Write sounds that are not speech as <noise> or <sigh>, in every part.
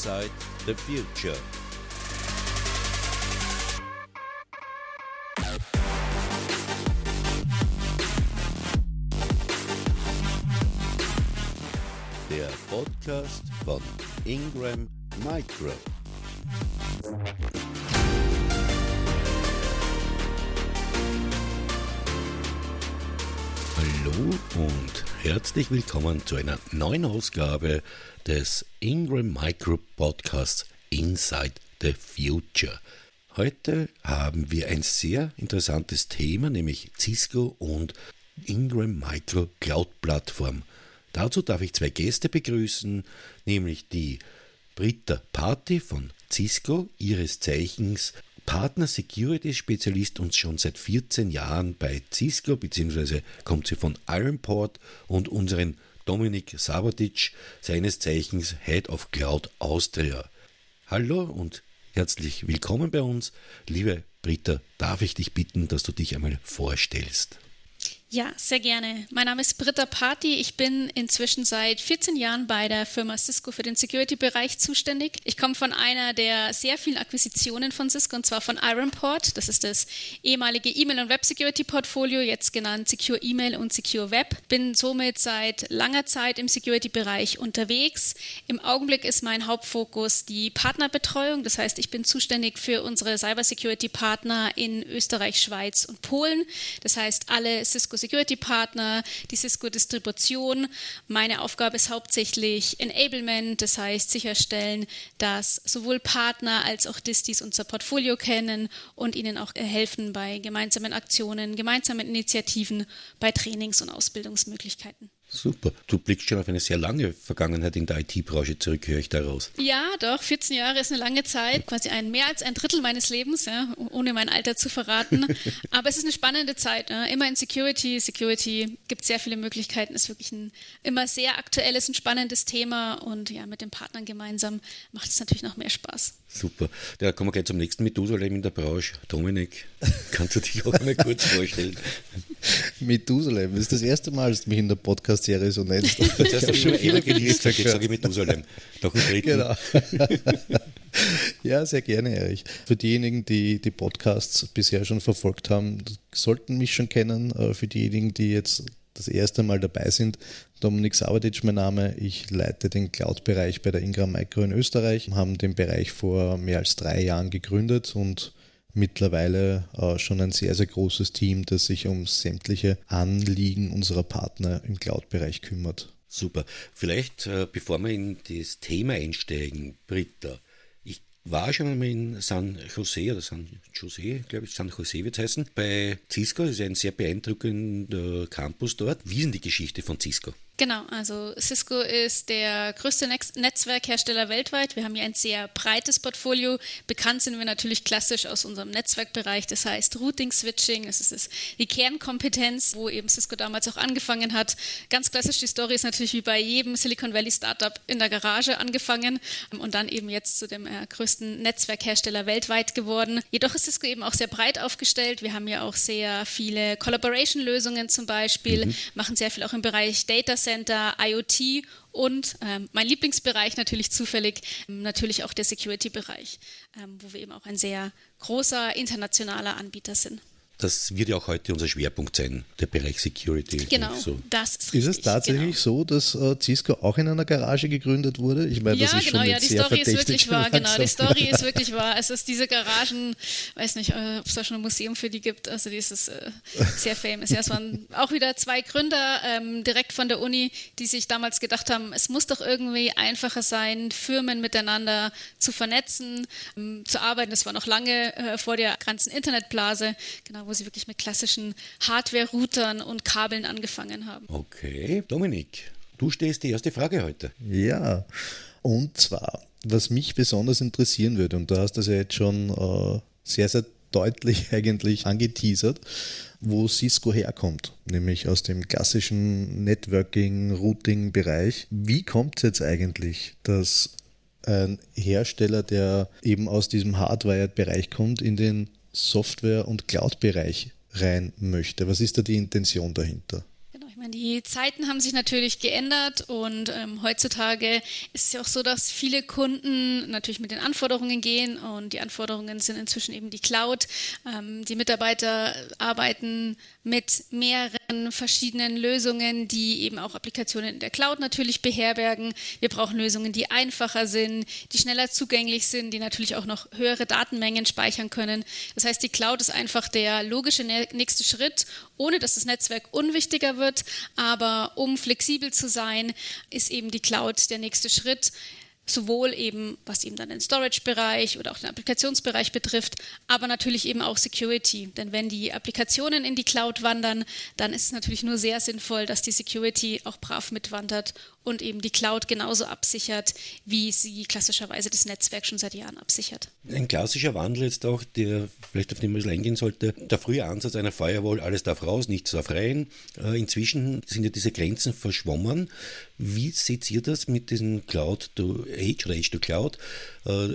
Inside the Future. Der Podcast von Ingram Micro. Hallo und herzlich willkommen zu einer neuen Ausgabe des Ingram Micro Podcasts Inside the Future. Heute haben wir ein sehr interessantes Thema, nämlich Cisco und Ingram Micro Cloud Plattform. Dazu darf ich zwei Gäste begrüßen, nämlich die Britta Party von Cisco, ihres Zeichens Partner Security Spezialist und schon seit 14 Jahren bei Cisco, beziehungsweise kommt sie von Ironport und unseren Dominik Sabatic, seines Zeichens Head of Cloud Austria. Hallo und herzlich willkommen bei uns. Liebe Britta, darf ich dich bitten, dass du dich einmal vorstellst? Ja, sehr gerne. Mein Name ist Britta Party. Ich bin inzwischen seit 14 Jahren bei der Firma Cisco für den Security-Bereich zuständig. Ich komme von einer der sehr vielen Akquisitionen von Cisco und zwar von Ironport. Das ist das ehemalige E-Mail- und Web-Security-Portfolio, jetzt genannt Secure E-Mail und Secure Web. Bin somit seit langer Zeit im Security-Bereich unterwegs. Im Augenblick ist mein Hauptfokus die Partnerbetreuung. Das heißt, ich bin zuständig für unsere Cyber-Security-Partner in Österreich, Schweiz und Polen. Das heißt, alle Cisco Security Partner, die Cisco Distribution. Meine Aufgabe ist hauptsächlich Enablement, das heißt sicherstellen, dass sowohl Partner als auch Distis unser Portfolio kennen und ihnen auch helfen bei gemeinsamen Aktionen, gemeinsamen Initiativen, bei Trainings- und Ausbildungsmöglichkeiten. Super. Du blickst schon auf eine sehr lange Vergangenheit in der IT-Branche zurück, höre ich daraus. Ja, doch. 14 Jahre ist eine lange Zeit. Quasi ein mehr als ein Drittel meines Lebens, ja, ohne mein Alter zu verraten. <laughs> Aber es ist eine spannende Zeit. Ja. Immer in Security. Security gibt sehr viele Möglichkeiten. Ist wirklich ein immer sehr aktuelles und spannendes Thema. Und ja, mit den Partnern gemeinsam macht es natürlich noch mehr Spaß. Super. Da kommen wir gleich zum nächsten Methusalem in der Branche. Dominik, kannst du dich auch einmal kurz vorstellen? <laughs> Methusalem, das ist das erste Mal, dass du mich in der Podcast-Serie so nennst. <laughs> Das hast du schon immer gelesen, jetzt sage ich Methusalem. Noch ein dritten. Genau. <laughs> ja, sehr gerne, Erich. Für diejenigen, die die Podcasts bisher schon verfolgt haben, sollten mich schon kennen. Äh, für diejenigen, die jetzt das erste Mal dabei sind. Dominik Sabatic, mein Name. Ich leite den Cloud-Bereich bei der Ingram Micro in Österreich. Wir haben den Bereich vor mehr als drei Jahren gegründet und mittlerweile äh, schon ein sehr, sehr großes Team, das sich um sämtliche Anliegen unserer Partner im Cloud-Bereich kümmert. Super. Vielleicht, äh, bevor wir in das Thema einsteigen, Britta, ich war schon einmal in San Jose oder San Jose, glaube ich, San Jose wird es heißen, bei Cisco. Das ist ein sehr beeindruckender Campus dort. Wie ist denn die Geschichte von Cisco? Genau, also Cisco ist der größte Netzwerkhersteller weltweit. Wir haben hier ein sehr breites Portfolio. Bekannt sind wir natürlich klassisch aus unserem Netzwerkbereich, das heißt Routing, Switching, das ist die Kernkompetenz, wo eben Cisco damals auch angefangen hat. Ganz klassisch, die Story ist natürlich wie bei jedem Silicon Valley Startup in der Garage angefangen und dann eben jetzt zu dem äh, größten Netzwerkhersteller weltweit geworden. Jedoch ist Cisco eben auch sehr breit aufgestellt. Wir haben ja auch sehr viele Collaboration-Lösungen zum Beispiel, mhm. machen sehr viel auch im Bereich Data Center Center, IoT und ähm, mein Lieblingsbereich natürlich zufällig, ähm, natürlich auch der Security-Bereich, ähm, wo wir eben auch ein sehr großer internationaler Anbieter sind. Das wird ja auch heute unser Schwerpunkt sein, der Bereich Security. Genau, so. das ist, richtig, ist es tatsächlich genau. so, dass äh, Cisco auch in einer Garage gegründet wurde? Ich meine, das ja, ist genau, schon ja, die Story ist wirklich wahr. Genau, die Story ist <laughs> wirklich wahr. Es ist diese Garagen, weiß nicht, äh, ob es da schon ein Museum für die gibt. Also die ist äh, sehr famous. Ja, es waren auch wieder zwei Gründer ähm, direkt von der Uni, die sich damals gedacht haben, es muss doch irgendwie einfacher sein, Firmen miteinander zu vernetzen, ähm, zu arbeiten. Das war noch lange äh, vor der ganzen Internetblase. Genau, wo sie wirklich mit klassischen Hardware-Routern und Kabeln angefangen haben. Okay, Dominik, du stehst die erste Frage heute. Ja, und zwar, was mich besonders interessieren würde, und du hast das ja jetzt schon äh, sehr, sehr deutlich <laughs> eigentlich angeteasert, wo Cisco herkommt, nämlich aus dem klassischen Networking-Routing-Bereich. Wie kommt es jetzt eigentlich, dass ein Hersteller, der eben aus diesem Hardwired-Bereich kommt, in den Software- und Cloud-Bereich rein möchte. Was ist da die Intention dahinter? meine, die Zeiten haben sich natürlich geändert und ähm, heutzutage ist es ja auch so, dass viele Kunden natürlich mit den Anforderungen gehen und die Anforderungen sind inzwischen eben die Cloud. Ähm, die Mitarbeiter arbeiten mit mehreren verschiedenen Lösungen, die eben auch Applikationen in der Cloud natürlich beherbergen. Wir brauchen Lösungen, die einfacher sind, die schneller zugänglich sind, die natürlich auch noch höhere Datenmengen speichern können. Das heißt, die Cloud ist einfach der logische nächste Schritt, ohne dass das Netzwerk unwichtiger wird. Aber um flexibel zu sein, ist eben die Cloud der nächste Schritt sowohl eben, was eben dann den Storage-Bereich oder auch den Applikationsbereich betrifft, aber natürlich eben auch Security. Denn wenn die Applikationen in die Cloud wandern, dann ist es natürlich nur sehr sinnvoll, dass die Security auch brav mitwandert und eben die Cloud genauso absichert, wie sie klassischerweise das Netzwerk schon seit Jahren absichert. Ein klassischer Wandel jetzt auch, der vielleicht auf den ein bisschen eingehen sollte, der frühe Ansatz einer Firewall, alles darf raus, nichts darf rein. Äh, inzwischen sind ja diese Grenzen verschwommen. Wie seht ihr das mit diesem Cloud to Edge oder Edge to Cloud? Äh,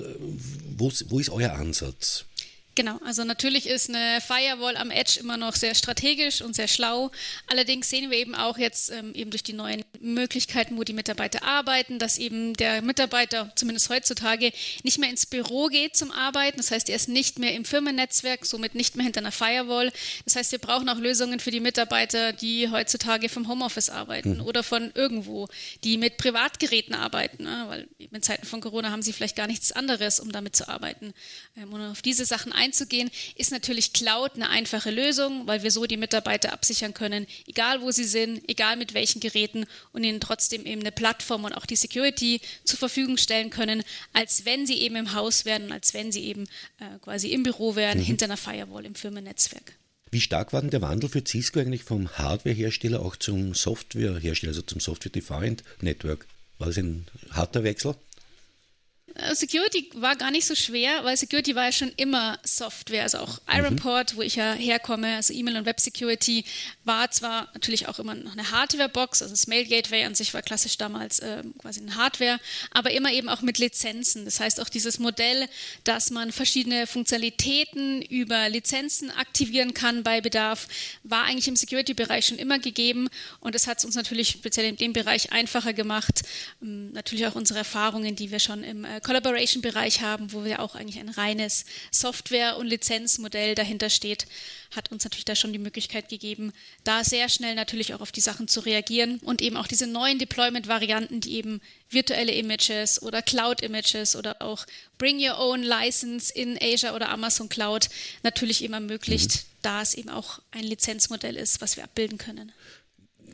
wo ist euer Ansatz? Genau, also natürlich ist eine Firewall am Edge immer noch sehr strategisch und sehr schlau. Allerdings sehen wir eben auch jetzt ähm, eben durch die neuen Möglichkeiten, wo die Mitarbeiter arbeiten, dass eben der Mitarbeiter zumindest heutzutage nicht mehr ins Büro geht zum Arbeiten. Das heißt, er ist nicht mehr im Firmennetzwerk, somit nicht mehr hinter einer Firewall. Das heißt, wir brauchen auch Lösungen für die Mitarbeiter, die heutzutage vom Homeoffice arbeiten mhm. oder von irgendwo, die mit Privatgeräten arbeiten, ne? weil in Zeiten von Corona haben sie vielleicht gar nichts anderes, um damit zu arbeiten. Ähm, und auf diese Sachen einzugehen, ist natürlich Cloud eine einfache Lösung, weil wir so die Mitarbeiter absichern können, egal wo sie sind, egal mit welchen Geräten und ihnen trotzdem eben eine Plattform und auch die Security zur Verfügung stellen können, als wenn sie eben im Haus wären, als wenn sie eben äh, quasi im Büro wären, mhm. hinter einer Firewall im Firmennetzwerk. Wie stark war denn der Wandel für Cisco eigentlich vom Hardwarehersteller auch zum Softwarehersteller, also zum Software-Defined Network? War das ein harter Wechsel? Äh, Security war gar nicht so schwer, weil Security war ja schon immer Software. Also auch Ironport, mhm. wo ich ja herkomme, also E-Mail und Web Security, war zwar natürlich auch immer noch eine Hardware-Box, also das Mail Gateway an sich war klassisch damals äh, quasi eine Hardware, aber immer eben auch mit Lizenzen. Das heißt auch dieses Modell, dass man verschiedene Funktionalitäten über Lizenzen aktivieren kann bei Bedarf, war eigentlich im Security-Bereich schon immer gegeben und es hat es uns natürlich speziell in dem Bereich einfacher gemacht. Ähm, natürlich auch unsere Erfahrungen, die wir schon im äh, Collaboration-Bereich haben, wo wir auch eigentlich ein reines Software- und Lizenzmodell dahinter steht, hat uns natürlich da schon die Möglichkeit gegeben, da sehr schnell natürlich auch auf die Sachen zu reagieren und eben auch diese neuen Deployment-Varianten, die eben virtuelle Images oder Cloud-Images oder auch Bring Your Own License in Azure oder Amazon Cloud natürlich eben ermöglicht, mhm. da es eben auch ein Lizenzmodell ist, was wir abbilden können.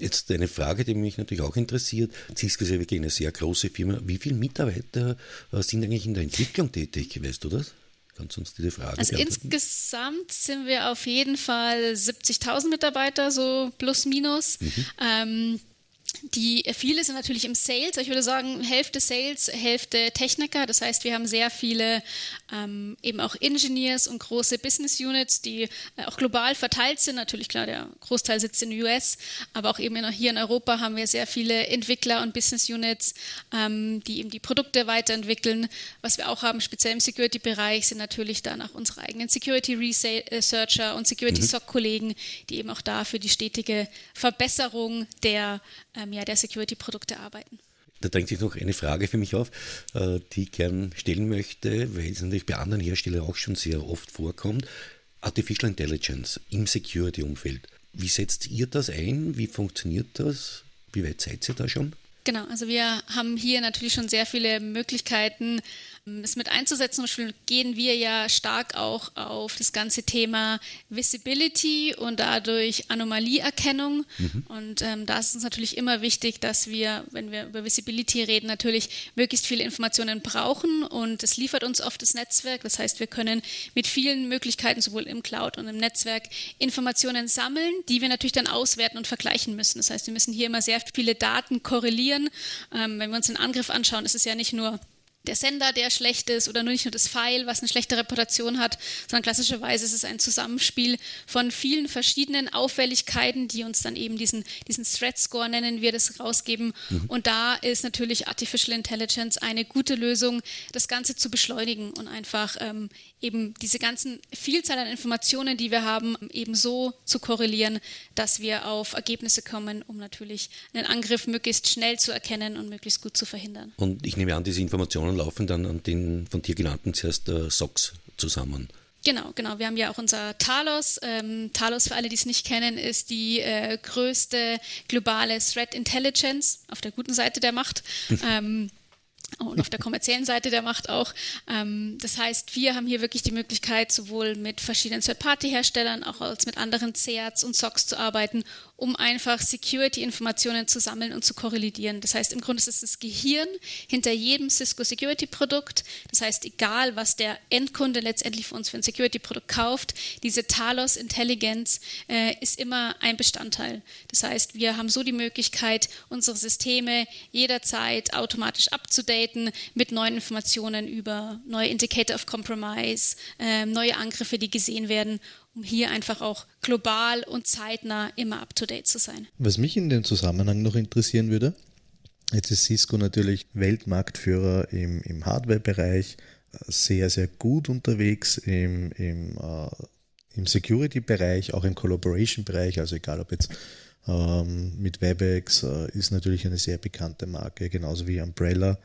Jetzt eine Frage, die mich natürlich auch interessiert. Cisco ist ja wirklich eine sehr große Firma. Wie viele Mitarbeiter äh, sind eigentlich in der Entwicklung tätig? Weißt du das? Kannst du uns diese Frage Also insgesamt sind wir auf jeden Fall 70.000 Mitarbeiter, so plus minus. Mhm. Ähm, die viele sind natürlich im Sales. Ich würde sagen, Hälfte Sales, Hälfte Techniker. Das heißt, wir haben sehr viele ähm, eben auch Engineers und große Business Units, die äh, auch global verteilt sind. Natürlich klar, der Großteil sitzt in den US, aber auch eben hier in Europa haben wir sehr viele Entwickler und Business Units, ähm, die eben die Produkte weiterentwickeln. Was wir auch haben, speziell im Security-Bereich, sind natürlich dann auch unsere eigenen Security Researcher und Security SOC-Kollegen, die eben auch da für die stetige Verbesserung der ähm, ja, der Security-Produkte arbeiten. Da drängt sich noch eine Frage für mich auf, äh, die ich gerne stellen möchte, weil es natürlich bei anderen Herstellern auch schon sehr oft vorkommt. Artificial Intelligence im Security-Umfeld. Wie setzt ihr das ein? Wie funktioniert das? Wie weit seid ihr da schon? Genau, also wir haben hier natürlich schon sehr viele Möglichkeiten, es mit einzusetzen. Zum Beispiel gehen wir ja stark auch auf das ganze Thema Visibility und dadurch Anomalieerkennung. Mhm. Und ähm, da ist uns natürlich immer wichtig, dass wir, wenn wir über Visibility reden, natürlich möglichst viele Informationen brauchen und es liefert uns oft das Netzwerk. Das heißt, wir können mit vielen Möglichkeiten, sowohl im Cloud und im Netzwerk, Informationen sammeln, die wir natürlich dann auswerten und vergleichen müssen. Das heißt, wir müssen hier immer sehr viele Daten korrelieren. Ähm, wenn wir uns den Angriff anschauen, ist es ja nicht nur der Sender, der schlecht ist oder nur nicht nur das File, was eine schlechte Reputation hat, sondern klassischerweise ist es ein Zusammenspiel von vielen verschiedenen Auffälligkeiten, die uns dann eben diesen, diesen Threat Score nennen wir das rausgeben. Mhm. Und da ist natürlich Artificial Intelligence eine gute Lösung, das Ganze zu beschleunigen und einfach ähm, eben diese ganzen Vielzahl an Informationen, die wir haben, eben so zu korrelieren, dass wir auf Ergebnisse kommen, um natürlich einen Angriff möglichst schnell zu erkennen und möglichst gut zu verhindern. Und ich nehme an, diese Informationen laufen dann an den von dir genannten zuerst äh, SOCs zusammen. Genau, genau. Wir haben ja auch unser Talos. Ähm, Talos, für alle, die es nicht kennen, ist die äh, größte globale Threat Intelligence auf der guten Seite der Macht. <laughs> ähm, und auf der kommerziellen Seite der Macht auch. Ähm, das heißt, wir haben hier wirklich die Möglichkeit, sowohl mit verschiedenen Third-Party-Herstellern auch als mit anderen CERTs und SOCs zu arbeiten, um einfach Security-Informationen zu sammeln und zu korrelieren. Das heißt, im Grunde ist es das Gehirn hinter jedem Cisco Security-Produkt. Das heißt, egal was der Endkunde letztendlich für uns für ein Security-Produkt kauft, diese Talos Intelligenz äh, ist immer ein Bestandteil. Das heißt, wir haben so die Möglichkeit, unsere Systeme jederzeit automatisch abzudaten mit neuen Informationen über neue Indicator of Compromise, äh, neue Angriffe, die gesehen werden um hier einfach auch global und zeitnah immer up-to-date zu sein. Was mich in dem Zusammenhang noch interessieren würde, jetzt ist Cisco natürlich Weltmarktführer im, im Hardware-Bereich, sehr, sehr gut unterwegs im, im, äh, im Security-Bereich, auch im Collaboration-Bereich, also egal ob jetzt ähm, mit WebEx äh, ist natürlich eine sehr bekannte Marke, genauso wie Umbrella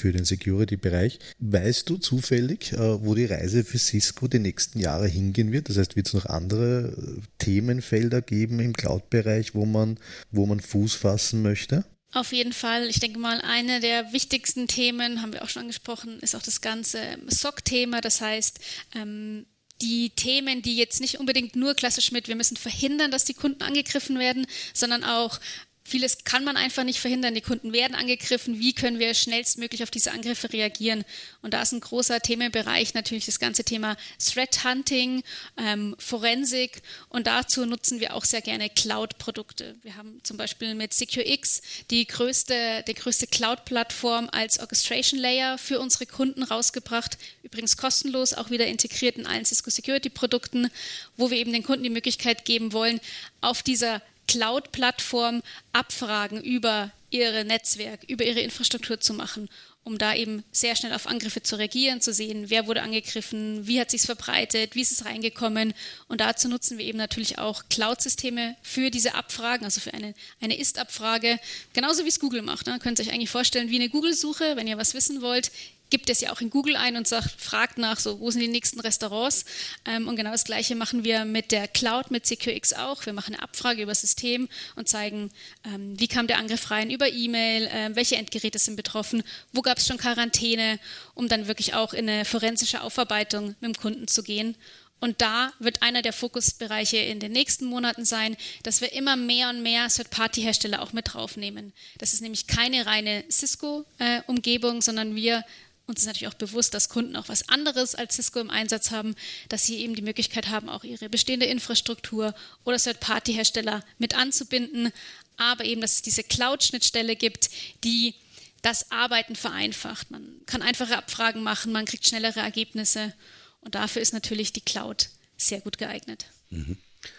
für den Security-Bereich. Weißt du zufällig, äh, wo die Reise für Cisco die nächsten Jahre hingehen wird? Das heißt, wird es noch andere äh, Themenfelder geben im Cloud-Bereich, wo man, wo man Fuß fassen möchte? Auf jeden Fall. Ich denke mal, eine der wichtigsten Themen, haben wir auch schon angesprochen, ist auch das ganze SOC-Thema. Das heißt, ähm, die Themen, die jetzt nicht unbedingt nur klassisch mit, wir müssen verhindern, dass die Kunden angegriffen werden, sondern auch Vieles kann man einfach nicht verhindern. Die Kunden werden angegriffen. Wie können wir schnellstmöglich auf diese Angriffe reagieren? Und da ist ein großer Themenbereich natürlich das ganze Thema Threat Hunting, ähm, Forensik. Und dazu nutzen wir auch sehr gerne Cloud-Produkte. Wir haben zum Beispiel mit SecureX die größte, die größte Cloud-Plattform als Orchestration Layer für unsere Kunden rausgebracht. Übrigens kostenlos, auch wieder integriert in allen Cisco Security-Produkten, wo wir eben den Kunden die Möglichkeit geben wollen, auf dieser Cloud-Plattform Abfragen über ihre Netzwerk, über ihre Infrastruktur zu machen, um da eben sehr schnell auf Angriffe zu reagieren, zu sehen, wer wurde angegriffen, wie hat sich verbreitet, wie ist es reingekommen. Und dazu nutzen wir eben natürlich auch Cloud-Systeme für diese Abfragen, also für eine, eine Ist-Abfrage, genauso wie es Google macht. Ne? Könnt ihr euch eigentlich vorstellen wie eine Google-Suche, wenn ihr was wissen wollt gibt es ja auch in Google ein und sagt, fragt nach, so, wo sind die nächsten Restaurants? Ähm, und genau das Gleiche machen wir mit der Cloud, mit CQX auch. Wir machen eine Abfrage über das System und zeigen, ähm, wie kam der Angriff rein, über E-Mail, äh, welche Endgeräte sind betroffen, wo gab es schon Quarantäne, um dann wirklich auch in eine forensische Aufarbeitung mit dem Kunden zu gehen. Und da wird einer der Fokusbereiche in den nächsten Monaten sein, dass wir immer mehr und mehr Third-Party-Hersteller auch mit draufnehmen. Das ist nämlich keine reine Cisco-Umgebung, äh, sondern wir uns ist natürlich auch bewusst, dass Kunden auch was anderes als Cisco im Einsatz haben, dass sie eben die Möglichkeit haben, auch ihre bestehende Infrastruktur oder Third-Party-Hersteller mit anzubinden, aber eben, dass es diese Cloud-Schnittstelle gibt, die das Arbeiten vereinfacht. Man kann einfache Abfragen machen, man kriegt schnellere Ergebnisse und dafür ist natürlich die Cloud sehr gut geeignet. Mhm.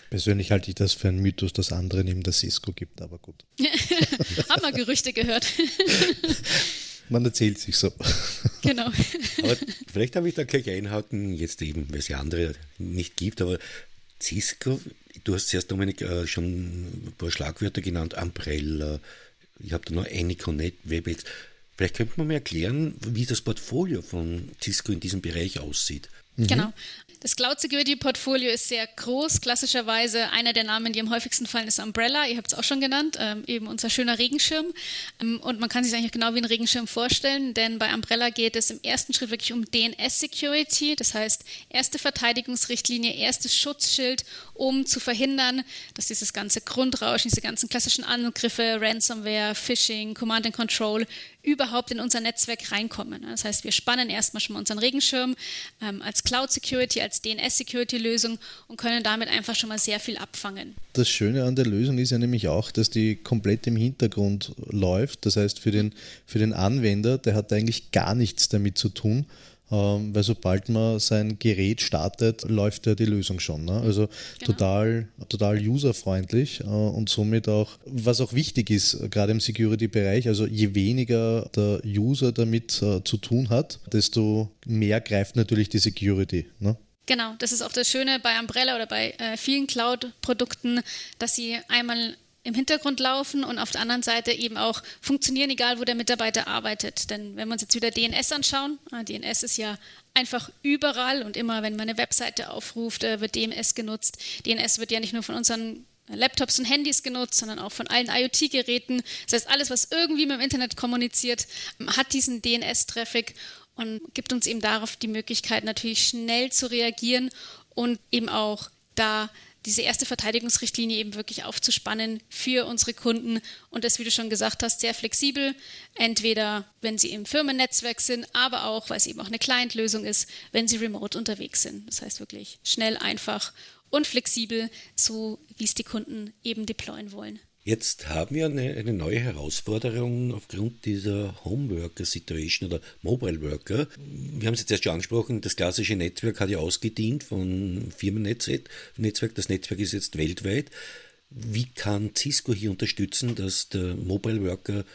Persönlich halte ich das für einen Mythos, dass andere neben der Cisco gibt, aber gut. <laughs> Haben wir Gerüchte gehört. <laughs> Man erzählt sich so. <laughs> Genau. aber vielleicht habe ich da gleich einhaken, jetzt eben, weil es ja andere nicht gibt, aber Cisco, du hast zuerst, Dominik, äh, schon ein paar Schlagwörter genannt, Umbrella, ich habe da noch Anyconet, WebEx. Vielleicht könnte man mir erklären, wie das Portfolio von Cisco in diesem Bereich aussieht. Genau. Das Cloud Security Portfolio ist sehr groß. Klassischerweise einer der Namen, die am häufigsten fallen, ist Umbrella. Ihr habt es auch schon genannt, ähm, eben unser schöner Regenschirm. Ähm, und man kann sich eigentlich genau wie ein Regenschirm vorstellen, denn bei Umbrella geht es im ersten Schritt wirklich um DNS Security, das heißt erste Verteidigungsrichtlinie, erstes Schutzschild, um zu verhindern, dass dieses ganze Grundrauschen, diese ganzen klassischen Angriffe, Ransomware, Phishing, Command and Control überhaupt in unser Netzwerk reinkommen. Das heißt, wir spannen erstmal schon mal unseren Regenschirm ähm, als Cloud Security, als DNS Security Lösung und können damit einfach schon mal sehr viel abfangen. Das Schöne an der Lösung ist ja nämlich auch, dass die komplett im Hintergrund läuft. Das heißt, für den, für den Anwender, der hat eigentlich gar nichts damit zu tun, ähm, weil sobald man sein Gerät startet, läuft ja die Lösung schon. Ne? Also genau. total, total userfreundlich äh, und somit auch, was auch wichtig ist, gerade im Security-Bereich, also je weniger der User damit äh, zu tun hat, desto mehr greift natürlich die Security. Ne? Genau, das ist auch das Schöne bei Umbrella oder bei äh, vielen Cloud-Produkten, dass sie einmal im Hintergrund laufen und auf der anderen Seite eben auch funktionieren, egal wo der Mitarbeiter arbeitet. Denn wenn wir uns jetzt wieder DNS anschauen, äh, DNS ist ja einfach überall und immer, wenn man eine Webseite aufruft, äh, wird DNS genutzt. DNS wird ja nicht nur von unseren Laptops und Handys genutzt, sondern auch von allen IoT-Geräten. Das heißt, alles, was irgendwie mit dem Internet kommuniziert, hat diesen DNS-Traffic und gibt uns eben darauf die Möglichkeit, natürlich schnell zu reagieren und eben auch da diese erste Verteidigungsrichtlinie eben wirklich aufzuspannen für unsere Kunden und das, wie du schon gesagt hast, sehr flexibel. Entweder, wenn sie im Firmennetzwerk sind, aber auch, weil es eben auch eine Client-Lösung ist, wenn sie remote unterwegs sind. Das heißt wirklich schnell, einfach und flexibel, so wie es die Kunden eben deployen wollen. Jetzt haben wir eine, eine neue Herausforderung aufgrund dieser Homeworker-Situation oder Mobile Worker. Wir haben es jetzt erst schon angesprochen, das klassische Netzwerk hat ja ausgedient von Firmennetzwerk. Das Netzwerk ist jetzt weltweit. Wie kann Cisco hier unterstützen, dass der Mobile Worker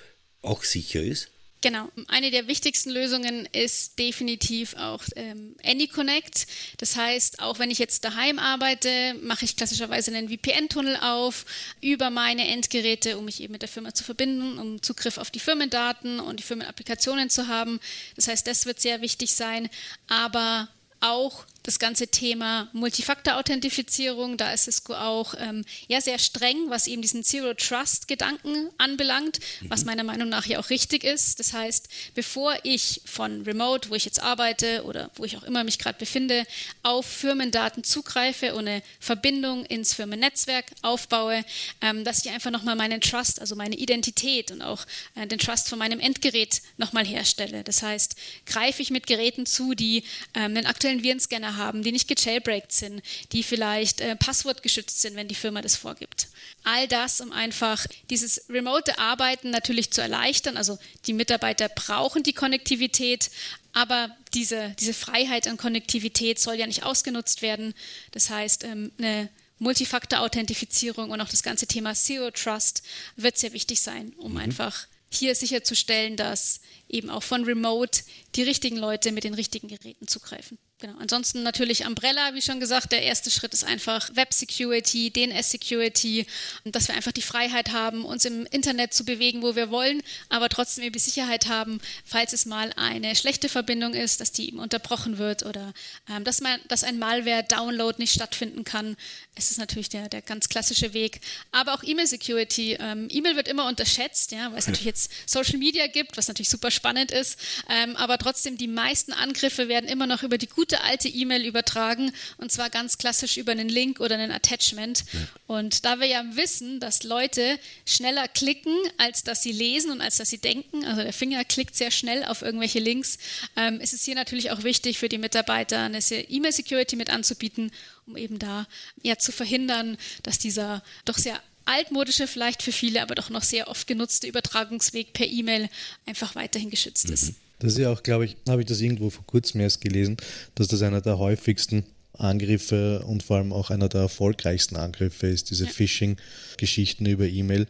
auch sicher ist? Genau. Eine der wichtigsten Lösungen ist definitiv auch ähm, AnyConnect. Das heißt, auch wenn ich jetzt daheim arbeite, mache ich klassischerweise einen VPN-Tunnel auf über meine Endgeräte, um mich eben mit der Firma zu verbinden, um Zugriff auf die Firmendaten und die Firmenapplikationen zu haben. Das heißt, das wird sehr wichtig sein. Aber auch das ganze Thema Multifaktor-Authentifizierung, da ist Cisco auch ähm, ja sehr streng, was eben diesen Zero Trust-Gedanken anbelangt, mhm. was meiner Meinung nach ja auch richtig ist. Das heißt, bevor ich von Remote, wo ich jetzt arbeite oder wo ich auch immer mich gerade befinde, auf Firmendaten zugreife und eine Verbindung ins Firmennetzwerk aufbaue, ähm, dass ich einfach nochmal meinen Trust, also meine Identität und auch äh, den Trust von meinem Endgerät nochmal herstelle. Das heißt, greife ich mit Geräten zu, die ähm, einen aktuellen Virenscanner haben, die nicht gejailbreakt sind, die vielleicht äh, passwortgeschützt sind, wenn die Firma das vorgibt. All das, um einfach dieses remote Arbeiten natürlich zu erleichtern. Also die Mitarbeiter brauchen die Konnektivität, aber diese, diese Freiheit an Konnektivität soll ja nicht ausgenutzt werden. Das heißt, ähm, eine Multifaktor-Authentifizierung und auch das ganze Thema Zero Trust wird sehr wichtig sein, um mhm. einfach hier sicherzustellen, dass eben auch von Remote die richtigen Leute mit den richtigen Geräten zugreifen. Genau. Ansonsten natürlich Umbrella, wie schon gesagt, der erste Schritt ist einfach Web Security, DNS Security, dass wir einfach die Freiheit haben, uns im Internet zu bewegen, wo wir wollen, aber trotzdem eben die Sicherheit haben, falls es mal eine schlechte Verbindung ist, dass die eben unterbrochen wird oder ähm, dass, man, dass ein Malware-Download nicht stattfinden kann. Es ist natürlich der, der ganz klassische Weg. Aber auch E-Mail Security. Ähm, E-Mail wird immer unterschätzt, ja, weil es natürlich jetzt Social Media gibt, was natürlich super spannend ist, ähm, aber trotzdem die meisten Angriffe werden immer noch über die gute gute alte E-Mail übertragen und zwar ganz klassisch über einen Link oder einen Attachment. Ja. Und da wir ja wissen, dass Leute schneller klicken, als dass sie lesen und als dass sie denken, also der Finger klickt sehr schnell auf irgendwelche Links, ähm, ist es hier natürlich auch wichtig für die Mitarbeiter, eine E-Mail-Security mit anzubieten, um eben da ja zu verhindern, dass dieser doch sehr altmodische, vielleicht für viele, aber doch noch sehr oft genutzte Übertragungsweg per E-Mail einfach weiterhin geschützt mhm. ist. Das ist ja auch, glaube ich, habe ich das irgendwo vor kurzem erst gelesen, dass das einer der häufigsten Angriffe und vor allem auch einer der erfolgreichsten Angriffe ist, diese ja. Phishing-Geschichten über E-Mail.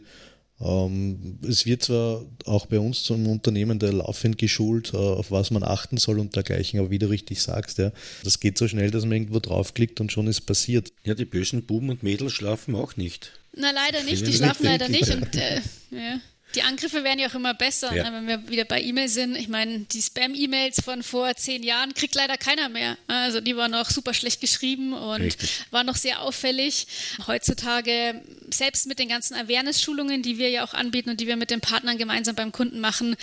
Ähm, es wird zwar auch bei uns zum Unternehmen der laufend geschult, äh, auf was man achten soll und dergleichen, aber wie du richtig sagst, ja, das geht so schnell, dass man irgendwo draufklickt und schon ist passiert. Ja, die bösen Buben und Mädels schlafen auch nicht. Na, leider nicht, die schlafen leider nicht und <laughs> äh, ja. Die Angriffe werden ja auch immer besser, ja. ne, wenn wir wieder bei E-Mail sind. Ich meine, die Spam-E-Mails von vor zehn Jahren kriegt leider keiner mehr. Also die waren noch super schlecht geschrieben und Richtig. waren noch sehr auffällig. Heutzutage, selbst mit den ganzen Awareness-Schulungen, die wir ja auch anbieten und die wir mit den Partnern gemeinsam beim Kunden machen,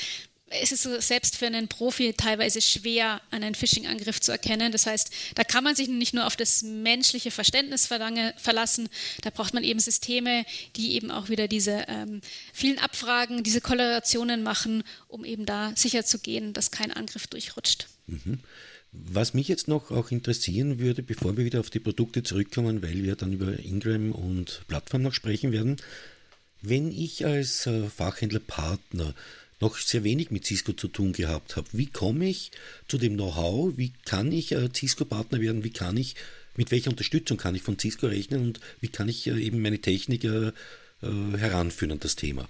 es ist selbst für einen Profi teilweise schwer, einen Phishing-Angriff zu erkennen. Das heißt, da kann man sich nicht nur auf das menschliche Verständnis verlassen, da braucht man eben Systeme, die eben auch wieder diese ähm, vielen Abfragen, diese Korrelationen machen, um eben da sicher zu gehen, dass kein Angriff durchrutscht. Mhm. Was mich jetzt noch auch interessieren würde, bevor wir wieder auf die Produkte zurückkommen, weil wir dann über Ingram und Plattform noch sprechen werden, wenn ich als äh, Fachhändlerpartner noch sehr wenig mit Cisco zu tun gehabt habe, wie komme ich zu dem Know-how? Wie kann ich äh, Cisco-Partner werden? Wie kann ich, mit welcher Unterstützung kann ich von Cisco rechnen und wie kann ich äh, eben meine Technik heranführen an das Thema?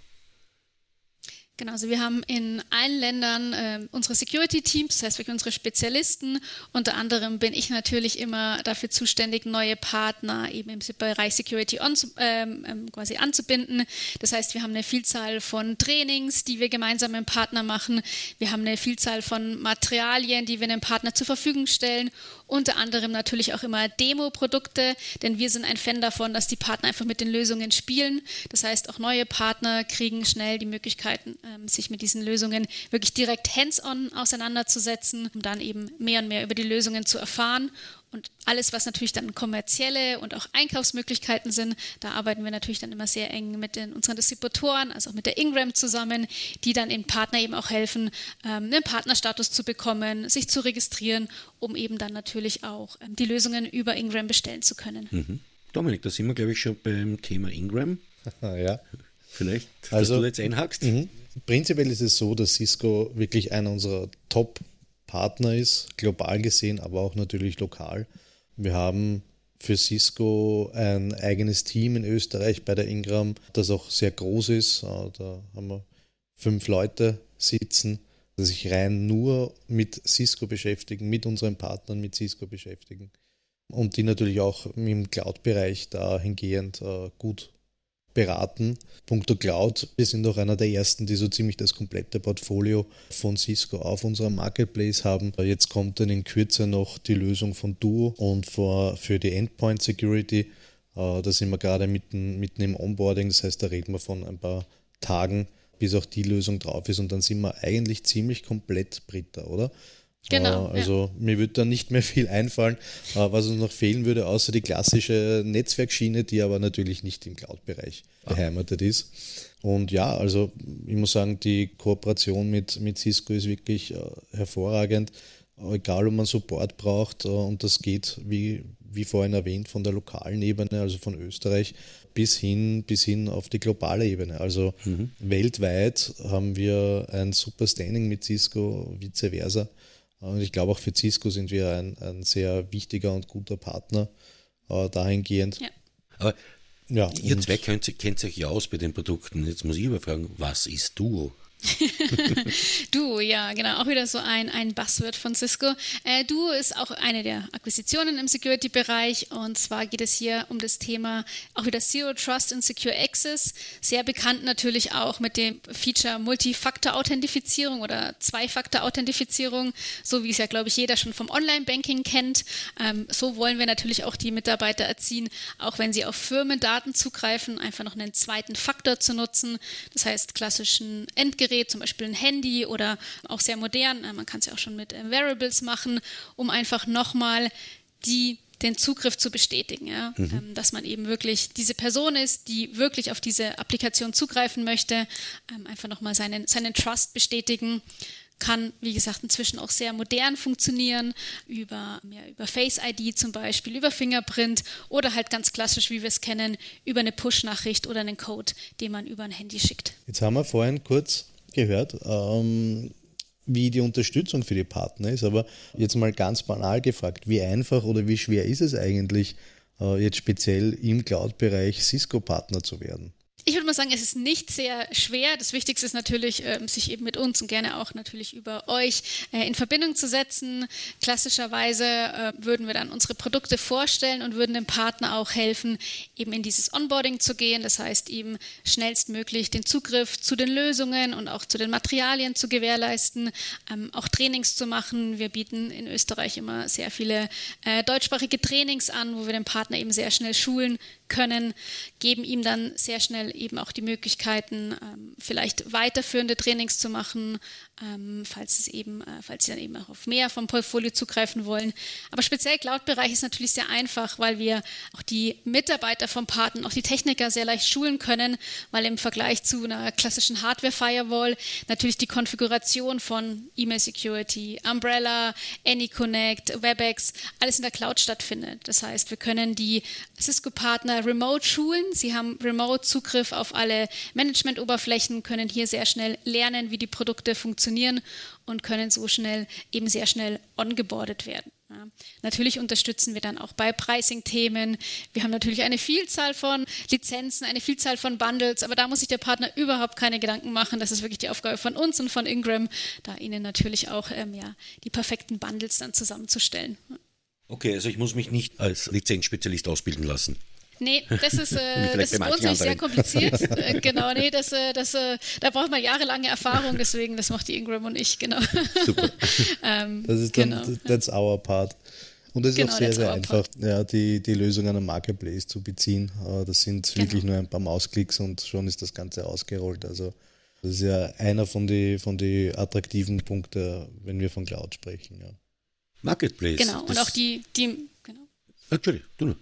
Genau, also wir haben in allen Ländern äh, unsere Security-Teams, das heißt wirklich unsere Spezialisten. Unter anderem bin ich natürlich immer dafür zuständig, neue Partner eben im Bereich Security on, ähm, ähm, quasi anzubinden. Das heißt, wir haben eine Vielzahl von Trainings, die wir gemeinsam mit dem Partner machen. Wir haben eine Vielzahl von Materialien, die wir einem Partner zur Verfügung stellen unter anderem natürlich auch immer Demo-Produkte, denn wir sind ein Fan davon, dass die Partner einfach mit den Lösungen spielen. Das heißt, auch neue Partner kriegen schnell die Möglichkeiten, ähm, sich mit diesen Lösungen wirklich direkt hands-on auseinanderzusetzen, um dann eben mehr und mehr über die Lösungen zu erfahren und alles, was natürlich dann kommerzielle und auch Einkaufsmöglichkeiten sind, da arbeiten wir natürlich dann immer sehr eng mit den, unseren Distributoren, also auch mit der Ingram zusammen, die dann den Partner eben auch helfen, ähm, einen Partnerstatus zu bekommen, sich zu registrieren, um eben dann natürlich auch ähm, die Lösungen über Ingram bestellen zu können. Mhm. Dominik, da sind wir, glaube ich, schon beim Thema Ingram. <laughs> ja. Vielleicht, dass also, du jetzt einhackst. Mhm. Prinzipiell ist es so, dass Cisco wirklich einer unserer Top- Partner ist, global gesehen, aber auch natürlich lokal. Wir haben für Cisco ein eigenes Team in Österreich bei der Ingram, das auch sehr groß ist. Da haben wir fünf Leute sitzen, die sich rein nur mit Cisco beschäftigen, mit unseren Partnern mit Cisco beschäftigen und die natürlich auch im Cloud-Bereich dahingehend äh, gut beraten. Punkto Cloud, wir sind auch einer der ersten, die so ziemlich das komplette Portfolio von Cisco auf unserem Marketplace haben. Jetzt kommt dann in Kürze noch die Lösung von Duo und für, für die Endpoint Security. Äh, da sind wir gerade mitten, mitten im Onboarding, das heißt, da reden wir von ein paar Tagen, bis auch die Lösung drauf ist und dann sind wir eigentlich ziemlich komplett Britta, oder? Genau. Äh, also ja. mir würde da nicht mehr viel einfallen, äh, was uns noch fehlen würde, außer die klassische Netzwerkschiene, die aber natürlich nicht im Cloud-Bereich ah. beheimatet ist. Und ja, also ich muss sagen, die Kooperation mit, mit Cisco ist wirklich äh, hervorragend. Egal, ob man Support braucht, und das geht, wie, wie vorhin erwähnt, von der lokalen Ebene, also von Österreich, bis hin, bis hin auf die globale Ebene. Also mhm. weltweit haben wir ein super Standing mit Cisco, vice versa. Und ich glaube, auch für Cisco sind wir ein, ein sehr wichtiger und guter Partner äh, dahingehend. Ja. Aber ja, ihr zwei kennt, kennt euch ja aus bei den Produkten. Jetzt muss ich aber fragen, was ist Duo? <laughs> Duo, ja, genau. Auch wieder so ein, ein Buzzword von Cisco. Äh, Duo ist auch eine der Akquisitionen im Security-Bereich. Und zwar geht es hier um das Thema auch wieder Zero Trust and Secure Access. Sehr bekannt natürlich auch mit dem Feature Multifaktor-Authentifizierung oder Zwei-Faktor-Authentifizierung, so wie es ja, glaube ich, jeder schon vom Online-Banking kennt. Ähm, so wollen wir natürlich auch die Mitarbeiter erziehen, auch wenn sie auf Firmendaten zugreifen, einfach noch einen zweiten Faktor zu nutzen. Das heißt, klassischen Endgerät Gerät, zum Beispiel ein Handy oder auch sehr modern, äh, man kann es ja auch schon mit äh, Wearables machen, um einfach nochmal die den Zugriff zu bestätigen, ja? Mhm. Ähm, dass man eben wirklich diese Person ist, die wirklich auf diese Applikation zugreifen möchte, ähm, einfach nochmal seinen, seinen Trust bestätigen kann, wie gesagt, inzwischen auch sehr modern funktionieren, über, ja, über Face ID zum Beispiel, über Fingerprint oder halt ganz klassisch, wie wir es kennen, über eine Push-Nachricht oder einen Code, den man über ein Handy schickt. Jetzt haben wir vorhin kurz gehört, ähm, wie die Unterstützung für die Partner ist. Aber jetzt mal ganz banal gefragt, wie einfach oder wie schwer ist es eigentlich, äh, jetzt speziell im Cloud-Bereich Cisco-Partner zu werden? Ich würde mal sagen, es ist nicht sehr schwer. Das Wichtigste ist natürlich, ähm, sich eben mit uns und gerne auch natürlich über euch äh, in Verbindung zu setzen. Klassischerweise äh, würden wir dann unsere Produkte vorstellen und würden dem Partner auch helfen, eben in dieses Onboarding zu gehen. Das heißt, ihm schnellstmöglich den Zugriff zu den Lösungen und auch zu den Materialien zu gewährleisten, ähm, auch Trainings zu machen. Wir bieten in Österreich immer sehr viele äh, deutschsprachige Trainings an, wo wir den Partner eben sehr schnell schulen können, geben ihm dann sehr schnell eben auch die Möglichkeiten, ähm, vielleicht weiterführende Trainings zu machen, ähm, falls es eben, äh, falls sie dann eben auch auf mehr vom Portfolio zugreifen wollen. Aber speziell Cloud-Bereich ist natürlich sehr einfach, weil wir auch die Mitarbeiter vom Partner, auch die Techniker sehr leicht schulen können, weil im Vergleich zu einer klassischen Hardware-Firewall natürlich die Konfiguration von E-Mail-Security, Umbrella, AnyConnect, WebEx, alles in der Cloud stattfindet. Das heißt, wir können die Cisco-Partner remote schulen. Sie haben remote Zugriff auf alle Management-Oberflächen, können hier sehr schnell lernen, wie die Produkte funktionieren und können so schnell eben sehr schnell ongeboardet werden. Ja. Natürlich unterstützen wir dann auch bei Pricing-Themen. Wir haben natürlich eine Vielzahl von Lizenzen, eine Vielzahl von Bundles, aber da muss sich der Partner überhaupt keine Gedanken machen. Das ist wirklich die Aufgabe von uns und von Ingram, da ihnen natürlich auch ähm, ja, die perfekten Bundles dann zusammenzustellen. Okay, also ich muss mich nicht als Lizenzspezialist ausbilden lassen. Nee, das ist, äh, das ist grundsätzlich sehr kompliziert. <laughs> äh, genau, nee, das, äh, das, äh, da braucht man jahrelange Erfahrung, deswegen, das macht die Ingram und ich, genau. Super. <laughs> ähm, das ist dann, genau. that's our part. Und es ist genau, auch sehr, sehr einfach, ja, die, die Lösung an einem Marketplace zu beziehen. Äh, das sind genau. wirklich nur ein paar Mausklicks und schon ist das Ganze ausgerollt. Also das ist ja einer von den von die attraktiven Punkten, wenn wir von Cloud sprechen. Ja. Marketplace. Genau, und auch die, die genau. Natürlich, du nur.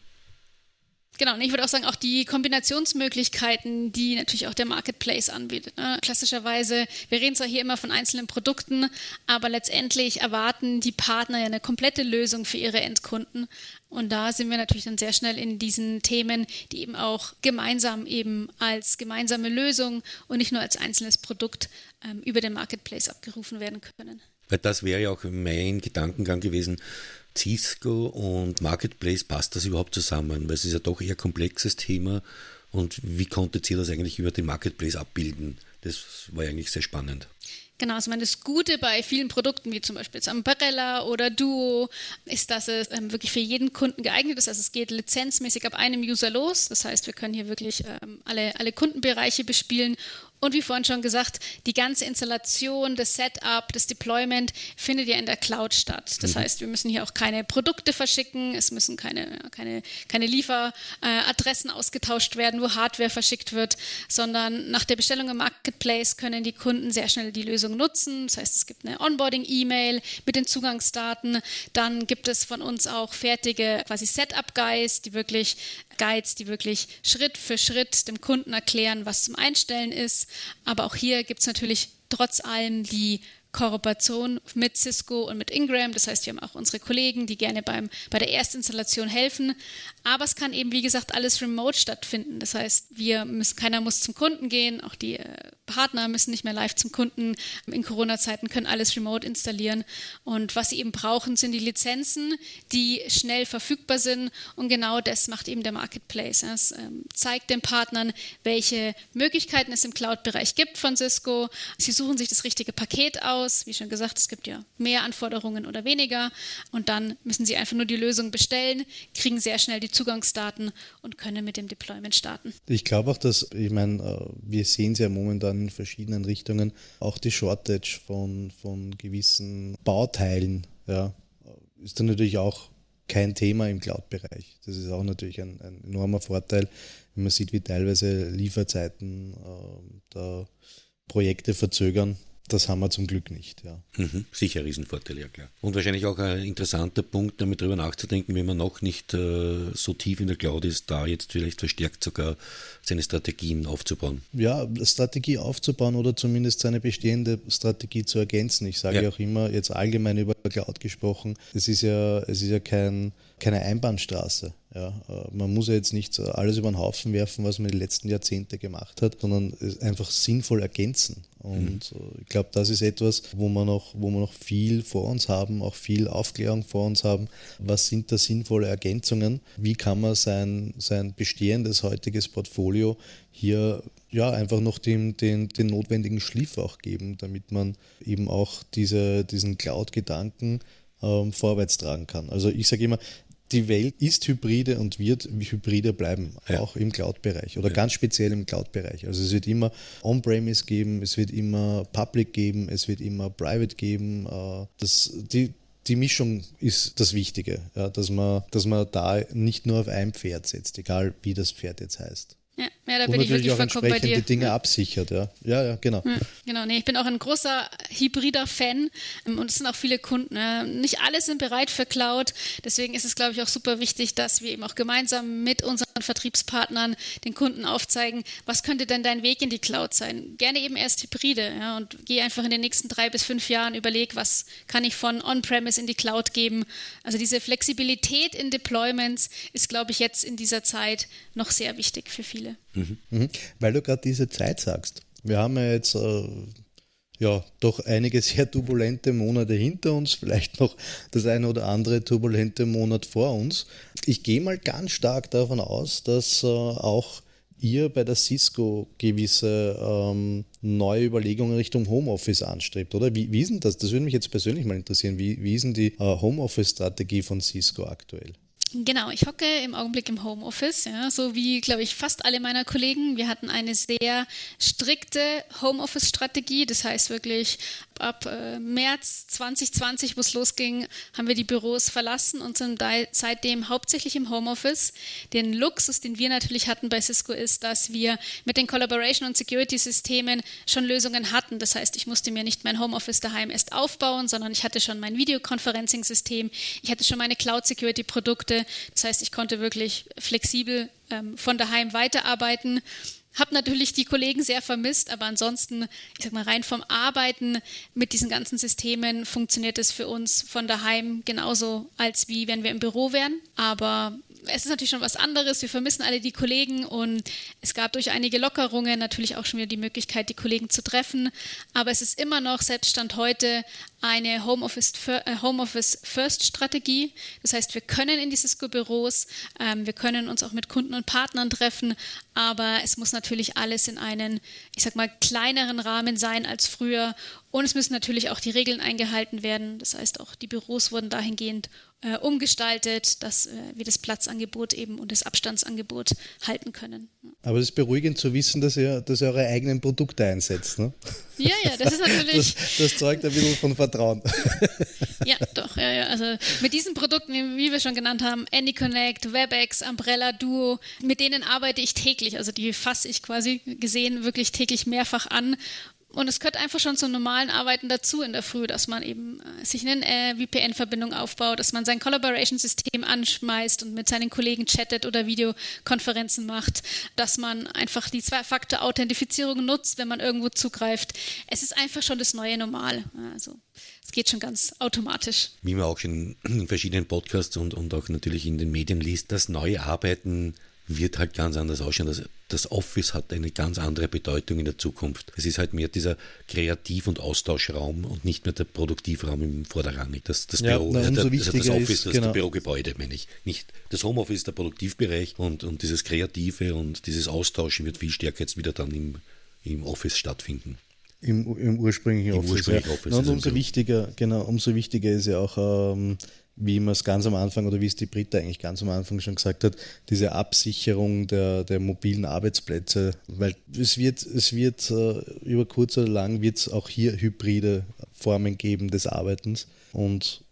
Genau, und ich würde auch sagen, auch die Kombinationsmöglichkeiten, die natürlich auch der Marketplace anbietet. Ne? Klassischerweise, wir reden zwar hier immer von einzelnen Produkten, aber letztendlich erwarten die Partner ja eine komplette Lösung für ihre Endkunden. Und da sind wir natürlich dann sehr schnell in diesen Themen, die eben auch gemeinsam eben als gemeinsame Lösung und nicht nur als einzelnes Produkt ähm, über den Marketplace abgerufen werden können. Weil das wäre ja auch mein Gedankengang gewesen, Cisco und Marketplace, passt das überhaupt zusammen? Weil es ist ja doch eher komplexes Thema. Und wie konntet ihr das eigentlich über den Marketplace abbilden? Das war ja eigentlich sehr spannend. Genau, also meine, das Gute bei vielen Produkten, wie zum Beispiel jetzt Umbrella oder Duo, ist, dass es ähm, wirklich für jeden Kunden geeignet ist. Also es geht lizenzmäßig ab einem User los. Das heißt, wir können hier wirklich ähm, alle, alle Kundenbereiche bespielen und wie vorhin schon gesagt, die ganze Installation, das Setup, das Deployment findet ja in der Cloud statt. Das mhm. heißt, wir müssen hier auch keine Produkte verschicken, es müssen keine, keine, keine Lieferadressen ausgetauscht werden, wo Hardware verschickt wird, sondern nach der Bestellung im Marketplace können die Kunden sehr schnell die Lösung nutzen. Das heißt, es gibt eine Onboarding-E-Mail mit den Zugangsdaten. Dann gibt es von uns auch fertige quasi Setup-Guides, die wirklich Guides, die wirklich Schritt für Schritt dem Kunden erklären, was zum Einstellen ist. Aber auch hier gibt es natürlich trotz allem die Kooperation mit Cisco und mit Ingram. Das heißt, wir haben auch unsere Kollegen, die gerne beim, bei der Erstinstallation helfen. Aber es kann eben, wie gesagt, alles remote stattfinden. Das heißt, wir müssen, keiner muss zum Kunden gehen, auch die äh, Partner müssen nicht mehr live zum Kunden. In Corona-Zeiten können alles remote installieren. Und was sie eben brauchen, sind die Lizenzen, die schnell verfügbar sind. Und genau das macht eben der Marketplace. Es ähm, zeigt den Partnern, welche Möglichkeiten es im Cloud-Bereich gibt von Cisco. Sie suchen sich das richtige Paket aus. Wie schon gesagt, es gibt ja mehr Anforderungen oder weniger. Und dann müssen sie einfach nur die Lösung bestellen, kriegen sehr schnell die Zugangsdaten und können mit dem Deployment starten. Ich glaube auch, dass, ich meine, äh, wir sehen es ja momentan in verschiedenen Richtungen, auch die Shortage von, von gewissen Bauteilen, ja, ist dann natürlich auch kein Thema im Cloud-Bereich. Das ist auch natürlich ein, ein, enormer Vorteil, wenn man sieht, wie teilweise Lieferzeiten äh, da Projekte verzögern das haben wir zum Glück nicht, ja. Mhm, sicher Riesenvorteil, ja klar. Und wahrscheinlich auch ein interessanter Punkt, damit drüber nachzudenken, wenn man noch nicht äh, so tief in der Cloud ist, da jetzt vielleicht verstärkt sogar seine Strategien aufzubauen. Ja, Strategie aufzubauen oder zumindest seine bestehende Strategie zu ergänzen. Ich sage ja. auch immer, jetzt allgemein über Cloud gesprochen, es ist ja, es ist ja kein, keine Einbahnstraße. Ja, äh, man muss ja jetzt nicht alles über den Haufen werfen, was man die letzten Jahrzehnte gemacht hat, sondern einfach sinnvoll ergänzen. Und mhm. Äh, ich glaube, das ist etwas, wo wir, noch, wo wir noch viel vor uns haben, auch viel Aufklärung vor uns haben. Was sind da sinnvolle Ergänzungen? Wie kann man sein, sein bestehendes heutiges Portfolio hier ja, einfach noch den, den, den notwendigen Schliff auch geben, damit man eben auch diese, diesen Cloud-Gedanken ähm, vorwärts tragen kann. Also ich sage immer, die Welt ist hybride und wird hybride bleiben, ja. auch im Cloud-Bereich oder ja. ganz speziell im Cloud-Bereich. Also es wird immer On-Premise geben, es wird immer Public geben, es wird immer Private geben. Äh, das, die, die Mischung ist das Wichtige, ja, dass, man, dass man da nicht nur auf ein Pferd setzt, egal wie das Pferd jetzt heißt. Ja, Ja, da bin ich wirklich auch vollkommen bei dir. die Dinge Ja. absichert, ja. Ja, ja, genau. Ja, Genau, nee, ich bin auch ein großer hybrider Fan ähm, und es sind auch viele Kunden. äh, Nicht alle sind bereit für Cloud, deswegen ist es, glaube ich, auch super wichtig, dass wir eben auch gemeinsam mit unseren Vertriebspartnern den Kunden aufzeigen, was könnte denn dein Weg in die Cloud sein? Gerne eben erst Hybride ja, und geh einfach in den nächsten drei bis fünf Jahren, überleg, was kann ich von On-Premise in die Cloud geben. Also diese Flexibilität in Deployments ist, glaube ich, jetzt in dieser Zeit noch sehr wichtig für viele. Mhm. Weil du gerade diese Zeit sagst. Wir haben ja jetzt äh, ja doch einige sehr turbulente Monate hinter uns, vielleicht noch das eine oder andere turbulente Monat vor uns. Ich gehe mal ganz stark davon aus, dass äh, auch ihr bei der Cisco gewisse ähm, neue Überlegungen Richtung Homeoffice anstrebt, oder? Wie, wie ist denn das? Das würde mich jetzt persönlich mal interessieren. Wie, wie ist denn die äh, Homeoffice-Strategie von Cisco aktuell? Genau, ich hocke im Augenblick im Homeoffice, ja, so wie, glaube ich, fast alle meiner Kollegen. Wir hatten eine sehr strikte Homeoffice-Strategie, das heißt wirklich ab äh, März 2020, wo es losging, haben wir die Büros verlassen und sind da seitdem hauptsächlich im Homeoffice. Den Luxus, den wir natürlich hatten bei Cisco, ist, dass wir mit den Collaboration- und Security-Systemen schon Lösungen hatten. Das heißt, ich musste mir nicht mein Homeoffice daheim erst aufbauen, sondern ich hatte schon mein Videoconferencing-System, ich hatte schon meine Cloud-Security-Produkte. Das heißt, ich konnte wirklich flexibel ähm, von daheim weiterarbeiten. Hab natürlich die Kollegen sehr vermisst, aber ansonsten, ich sag mal, rein vom Arbeiten mit diesen ganzen Systemen funktioniert es für uns von daheim genauso, als wie wenn wir im Büro wären. Aber es ist natürlich schon was anderes. Wir vermissen alle die Kollegen und es gab durch einige Lockerungen natürlich auch schon wieder die Möglichkeit, die Kollegen zu treffen. Aber es ist immer noch, selbst Stand heute, eine Homeoffice, äh. Das heißt, wir können in die Cisco-Büros, ähm, wir können uns auch mit Kunden und Partnern treffen, aber es muss natürlich alles in einen, ich sag mal, kleineren Rahmen sein als früher. Und es müssen natürlich auch die Regeln eingehalten werden. Das heißt, auch die Büros wurden dahingehend äh, umgestaltet, dass äh, wir das Platzangebot eben und das Abstandsangebot halten können. Aber es ist beruhigend zu wissen, dass ihr, dass ihr eure eigenen Produkte einsetzt. Ne? Ja, ja, das ist natürlich. <laughs> Das, das zeugt ein bisschen von Vertrauen. Ja, doch, ja, ja. Also mit diesen Produkten, wie wir schon genannt haben, AnyConnect, WebEx, Umbrella, Duo, mit denen arbeite ich täglich. Also die fasse ich quasi gesehen wirklich täglich mehrfach an. Und es gehört einfach schon zum normalen Arbeiten dazu in der Früh, dass man eben äh, sich eine äh, VPN-Verbindung aufbaut, dass man sein Collaboration-System anschmeißt und mit seinen Kollegen chattet oder Videokonferenzen macht, dass man einfach die Zwei-Faktor-Authentifizierung nutzt, wenn man irgendwo zugreift. Es ist einfach schon das neue Normal. Also es geht schon ganz automatisch. Wie man auch schon in verschiedenen Podcasts und, und auch natürlich in den Medien liest, das neue Arbeiten wird halt ganz anders ausschauen. Das, das Office hat eine ganz andere Bedeutung in der Zukunft. Es ist halt mehr dieser Kreativ- und Austauschraum und nicht mehr der Produktivraum im Vorderrang. Das, das Ja, Büro, na, also der, also das Office, ist, das, genau. das Bürogebäude, meine ich. Nicht das Homeoffice ist der Produktivbereich und, und dieses Kreative und dieses Austauschen wird viel stärker jetzt wieder dann im, im Office stattfinden. Im, im ursprünglichen Im Office. ursprünglichen ja. Office, und also im umso wichtiger, genau, umso wichtiger ist ja auch, ähm, wie man es ganz am Anfang oder wie es die Britta eigentlich ganz am Anfang schon gesagt hat, diese Absicherung der, der mobilen Arbeitsplätze, weil es wird, es wird äh, über kurz oder lang wird es auch hier hybride Formen geben des Arbeitens. Und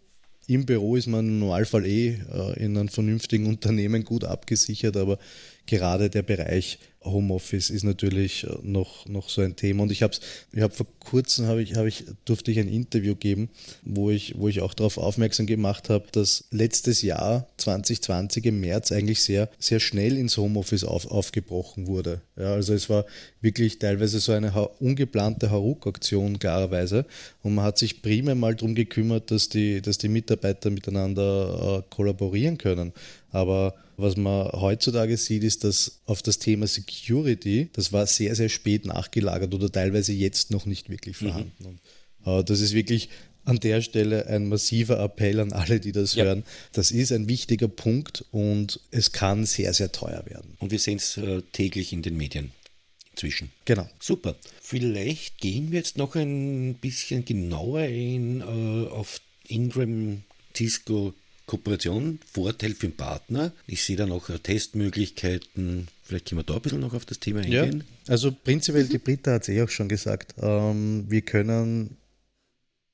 im Büro ist man im Normalfall eh äh, in einem vernünftigen <laughs> Unternehmen gut abgesichert, aber gerade der Bereich Homeoffice ist natürlich äh, noch, noch so ein Thema. Und ich habe ich hab vor kurzem habe ich, habe ich, durfte ich ein Interview geben, wo ich, wo ich auch darauf aufmerksam gemacht habe, dass letztes Jahr 2020 im März eigentlich sehr, sehr schnell ins Homeoffice auf, aufgebrochen wurde. Ja, also es war wirklich teilweise so eine ungeplante Haruk-Aktion klarerweise. Und man hat sich primär mal darum gekümmert, dass die, dass die Mitarbeiter miteinander äh, kollaborieren können. Aber was man heutzutage sieht, ist, dass auf das Thema Security, das war sehr, sehr spät nachgelagert oder teilweise jetzt noch nicht wirklich vorhanden. Und, äh, das ist wirklich an der Stelle ein massiver Appell an alle, die das Ja. hören. Das ist ein wichtiger Punkt und es kann sehr, sehr teuer werden. Und wir sehen es äh, täglich in den Medien inzwischen. Genau. Super. Vielleicht gehen wir jetzt noch ein bisschen genauer in, äh, auf Ingram Cisco Kooperation, Vorteil für den Partner. Ich sehe da noch äh, Testmöglichkeiten. Vielleicht können wir da ein bisschen noch auf das Thema Ja, eingehen. also prinzipiell, die Britta hat es eh auch schon gesagt, ähm, wir können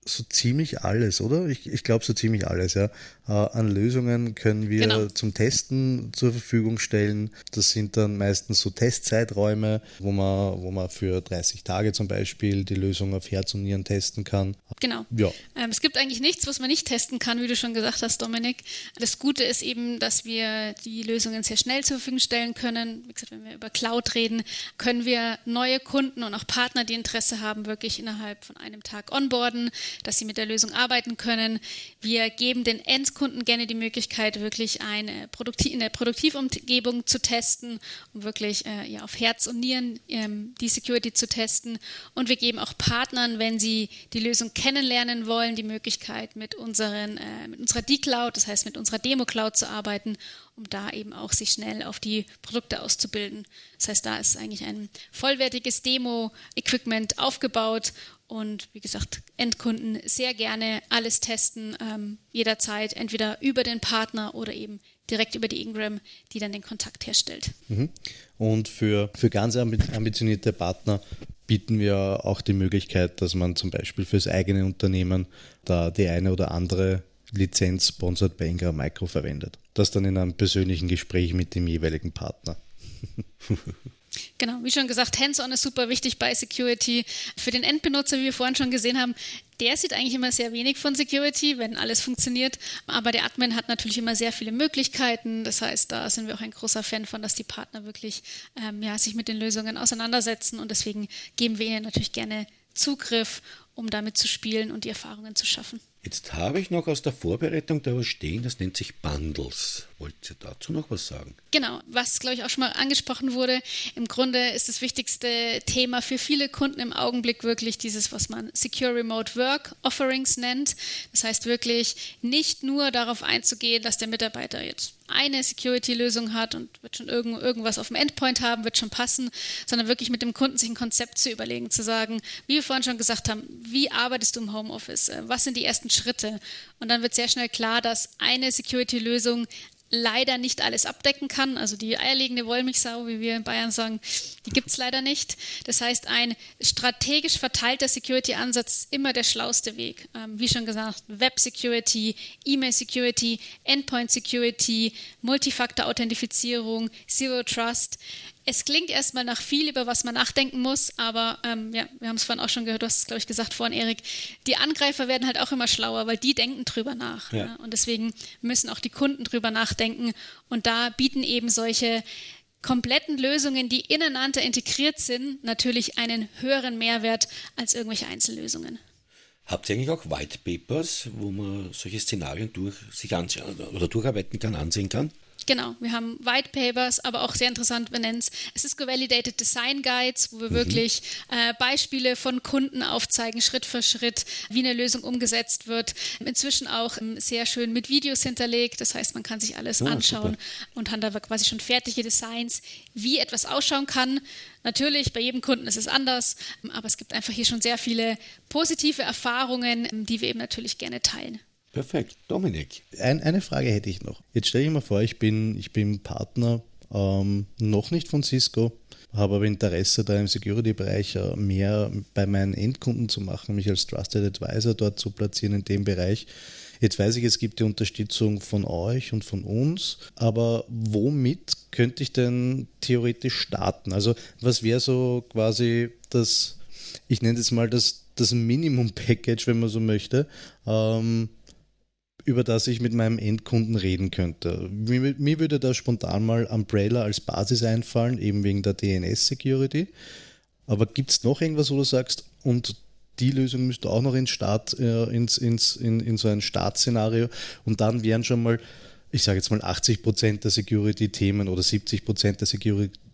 so ziemlich alles, oder? Ich, ich glaube so ziemlich alles, ja. Äh, an Lösungen können wir genau. zum Testen zur Verfügung stellen. Das sind dann meistens so Testzeiträume, wo man, wo man für 30 Tage zum Beispiel die Lösung auf Herz und Nieren testen kann. Genau. Ja. Ähm, es gibt eigentlich nichts, was man nicht testen kann, wie du schon gesagt hast, Dominik. Das Gute ist eben, dass wir die Lösungen sehr schnell zur Verfügung stellen können. Wie gesagt, wenn wir über Cloud reden, können wir neue Kunden und auch Partner, die Interesse haben, wirklich innerhalb von einem Tag onboarden, dass sie mit der Lösung arbeiten können. Wir geben den End Kunden gerne die Möglichkeit, wirklich eine Produktiv in der Produktivumgebung zu testen, um wirklich äh, ja, auf Herz und Nieren ähm, die Security zu testen. Und wir geben auch Partnern, wenn sie die Lösung kennenlernen wollen, die Möglichkeit, mit, unseren, äh, mit unserer D-Cloud, das heißt mit unserer Demo-Cloud zu arbeiten, um da eben auch sich schnell auf die Produkte auszubilden. Das heißt, da ist eigentlich ein vollwertiges Demo-Equipment aufgebaut und wie gesagt, Endkunden sehr gerne alles testen, ähm, jederzeit, entweder über den Partner oder eben direkt über die Ingram, die dann den Kontakt herstellt. Mhm. Und für, für ganz ambitionierte Partner bieten wir auch die Möglichkeit, dass man zum Beispiel fürs eigene Unternehmen da die eine oder andere Lizenz sponsored bei Ingram Micro verwendet. Das dann in einem persönlichen Gespräch mit dem jeweiligen Partner. <laughs> Genau, wie schon gesagt, Hands-on ist super wichtig bei Security. Für den Endbenutzer, wie wir vorhin schon gesehen haben, der sieht eigentlich immer sehr wenig von Security, wenn alles funktioniert. Aber der Admin hat natürlich immer sehr viele Möglichkeiten. Das heißt, da sind wir auch ein großer Fan von, dass die Partner wirklich ähm, ja, sich mit den Lösungen auseinandersetzen. Und deswegen geben wir ihnen natürlich gerne Zugriff, um damit zu spielen und die Erfahrungen zu schaffen. Jetzt habe ich noch aus der Vorbereitung da was stehen, das nennt sich Bundles. Wollt ihr dazu noch was sagen? Genau, was glaube ich auch schon mal angesprochen wurde. Im Grunde ist das wichtigste Thema für viele Kunden im Augenblick wirklich dieses, was man Secure Remote Work Offerings nennt. Das heißt wirklich nicht nur darauf einzugehen, dass der Mitarbeiter jetzt eine Security-Lösung hat und wird schon irgend, irgendwas auf dem Endpoint haben, wird schon passen, sondern wirklich mit dem Kunden sich ein Konzept zu überlegen, zu sagen, wie wir vorhin schon gesagt haben, wie arbeitest du im Homeoffice? Was sind die ersten Schritte? Und dann wird sehr schnell klar, dass eine Security-Lösung leider nicht alles abdecken kann. Also die eierlegende Wollmilchsau, wie wir in Bayern sagen, die gibt es leider nicht. Das heißt, ein strategisch verteilter Security-Ansatz ist immer der schlauste Weg. Ähm, wie schon gesagt, Web-Security, E-Mail-Security, Endpoint-Security, Multifaktor-Authentifizierung, Zero Trust es klingt erstmal nach viel, über was man nachdenken muss, aber ähm, ja, wir haben es vorhin auch schon gehört, du hast es, glaube ich, gesagt vorhin, Erik, die Angreifer werden halt auch immer schlauer, weil die denken drüber nach. Ja. Ja? Und deswegen müssen auch die Kunden drüber nachdenken. Und da bieten eben solche kompletten Lösungen, die ineinander integriert sind, natürlich einen höheren Mehrwert als irgendwelche Einzellösungen. Habt ihr eigentlich auch White Papers, wo man solche Szenarien durch sich anschauen oder durcharbeiten kann, ansehen kann? Genau, wir haben White Papers, aber auch sehr interessant, wir nennen es Cisco Validated Design Guides, wo wir mhm. wirklich äh, Beispiele von Kunden aufzeigen, Schritt für Schritt, wie eine Lösung umgesetzt wird. Inzwischen auch ähm, sehr schön mit Videos hinterlegt, das heißt, man kann sich alles oh, anschauen super. und hat da quasi schon fertige Designs, wie etwas ausschauen kann. Natürlich, bei jedem Kunden ist es anders, aber es gibt einfach hier schon sehr viele positive Erfahrungen, die wir eben natürlich gerne teilen. Perfekt. Dominik. Ein, eine Frage hätte ich noch. Jetzt stelle ich mir vor, ich bin, ich bin Partner ähm, noch nicht von Cisco, habe aber Interesse, da im Security-Bereich äh, mehr bei meinen Endkunden zu machen, mich als Trusted Advisor dort zu platzieren in dem Bereich. Jetzt weiß ich, es gibt die Unterstützung von euch und von uns, aber womit könnte ich denn theoretisch starten? Also was wäre so quasi das, ich nenne es mal das, das Minimum-Package, wenn man so möchte, ähm, über das ich mit meinem Endkunden reden könnte. Mir, mir würde da spontan mal Umbrella als Basis einfallen, eben wegen der DNS-Security. Aber gibt es noch irgendwas, wo du sagst, und die Lösung müsste auch noch ins Start, äh, ins, ins, in, in so ein Startszenario und dann wären schon mal ich sage jetzt mal 80 Prozent der Security-Themen oder 70 Prozent der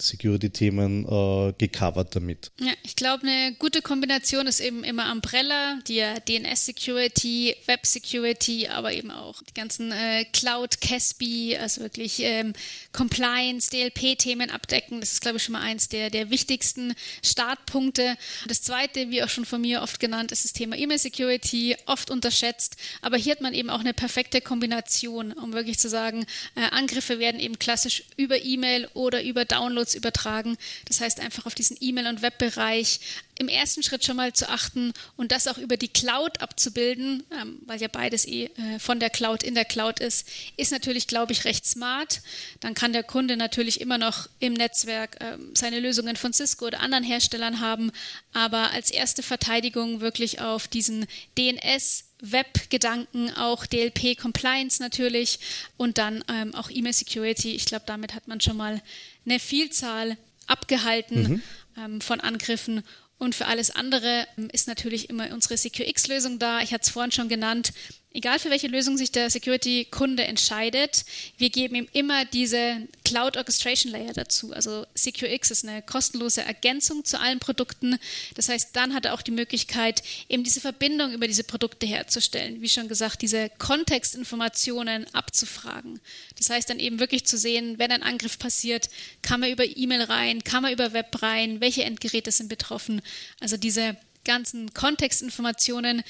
Security-Themen äh, gecovert damit. Ja, ich glaube, eine gute Kombination ist eben immer Umbrella, die ja DNS-Security, Web-Security, aber eben auch die ganzen äh, Cloud, Caspi, also wirklich ähm, Compliance, DLP-Themen abdecken. Das ist, glaube ich, schon mal eins der, der wichtigsten Startpunkte. Das zweite, wie auch schon von mir oft genannt, ist das Thema E-Mail-Security, oft unterschätzt, aber hier hat man eben auch eine perfekte Kombination, um wirklich zu sagen, äh, Angriffe werden eben klassisch über E-Mail oder über Downloads übertragen. Das heißt einfach auf diesen E-Mail- und Webbereich im ersten Schritt schon mal zu achten und das auch über die Cloud abzubilden, ähm, weil ja beides eh äh, von der Cloud in der Cloud ist, ist natürlich, glaube ich, recht smart. Dann kann der Kunde natürlich immer noch im Netzwerk ähm, seine Lösungen von Cisco oder anderen Herstellern haben, aber als erste Verteidigung wirklich auf diesen DNS Web-Gedanken, auch DLP-Compliance natürlich und dann ähm, auch E-Mail-Security. Ich glaube, damit hat man schon mal eine Vielzahl abgehalten mhm. ähm, von Angriffen. Und für alles andere ähm, ist natürlich immer unsere SecureX-Lösung da. Ich hatte es vorhin schon genannt egal für welche Lösung sich der Security-Kunde entscheidet, wir geben ihm immer diese Cloud Orchestration Layer dazu. Also SecureX ist eine kostenlose Ergänzung zu allen Produkten. Das heißt, dann hat er auch die Möglichkeit, eben diese Verbindung über diese Produkte herzustellen. Wie schon gesagt, diese Kontextinformationen abzufragen. Das heißt dann eben wirklich zu sehen, wenn ein Angriff passiert, kann man über E-Mail rein, kann man über Web rein, welche Endgeräte sind betroffen. Also diese ganzen Kontextinformationen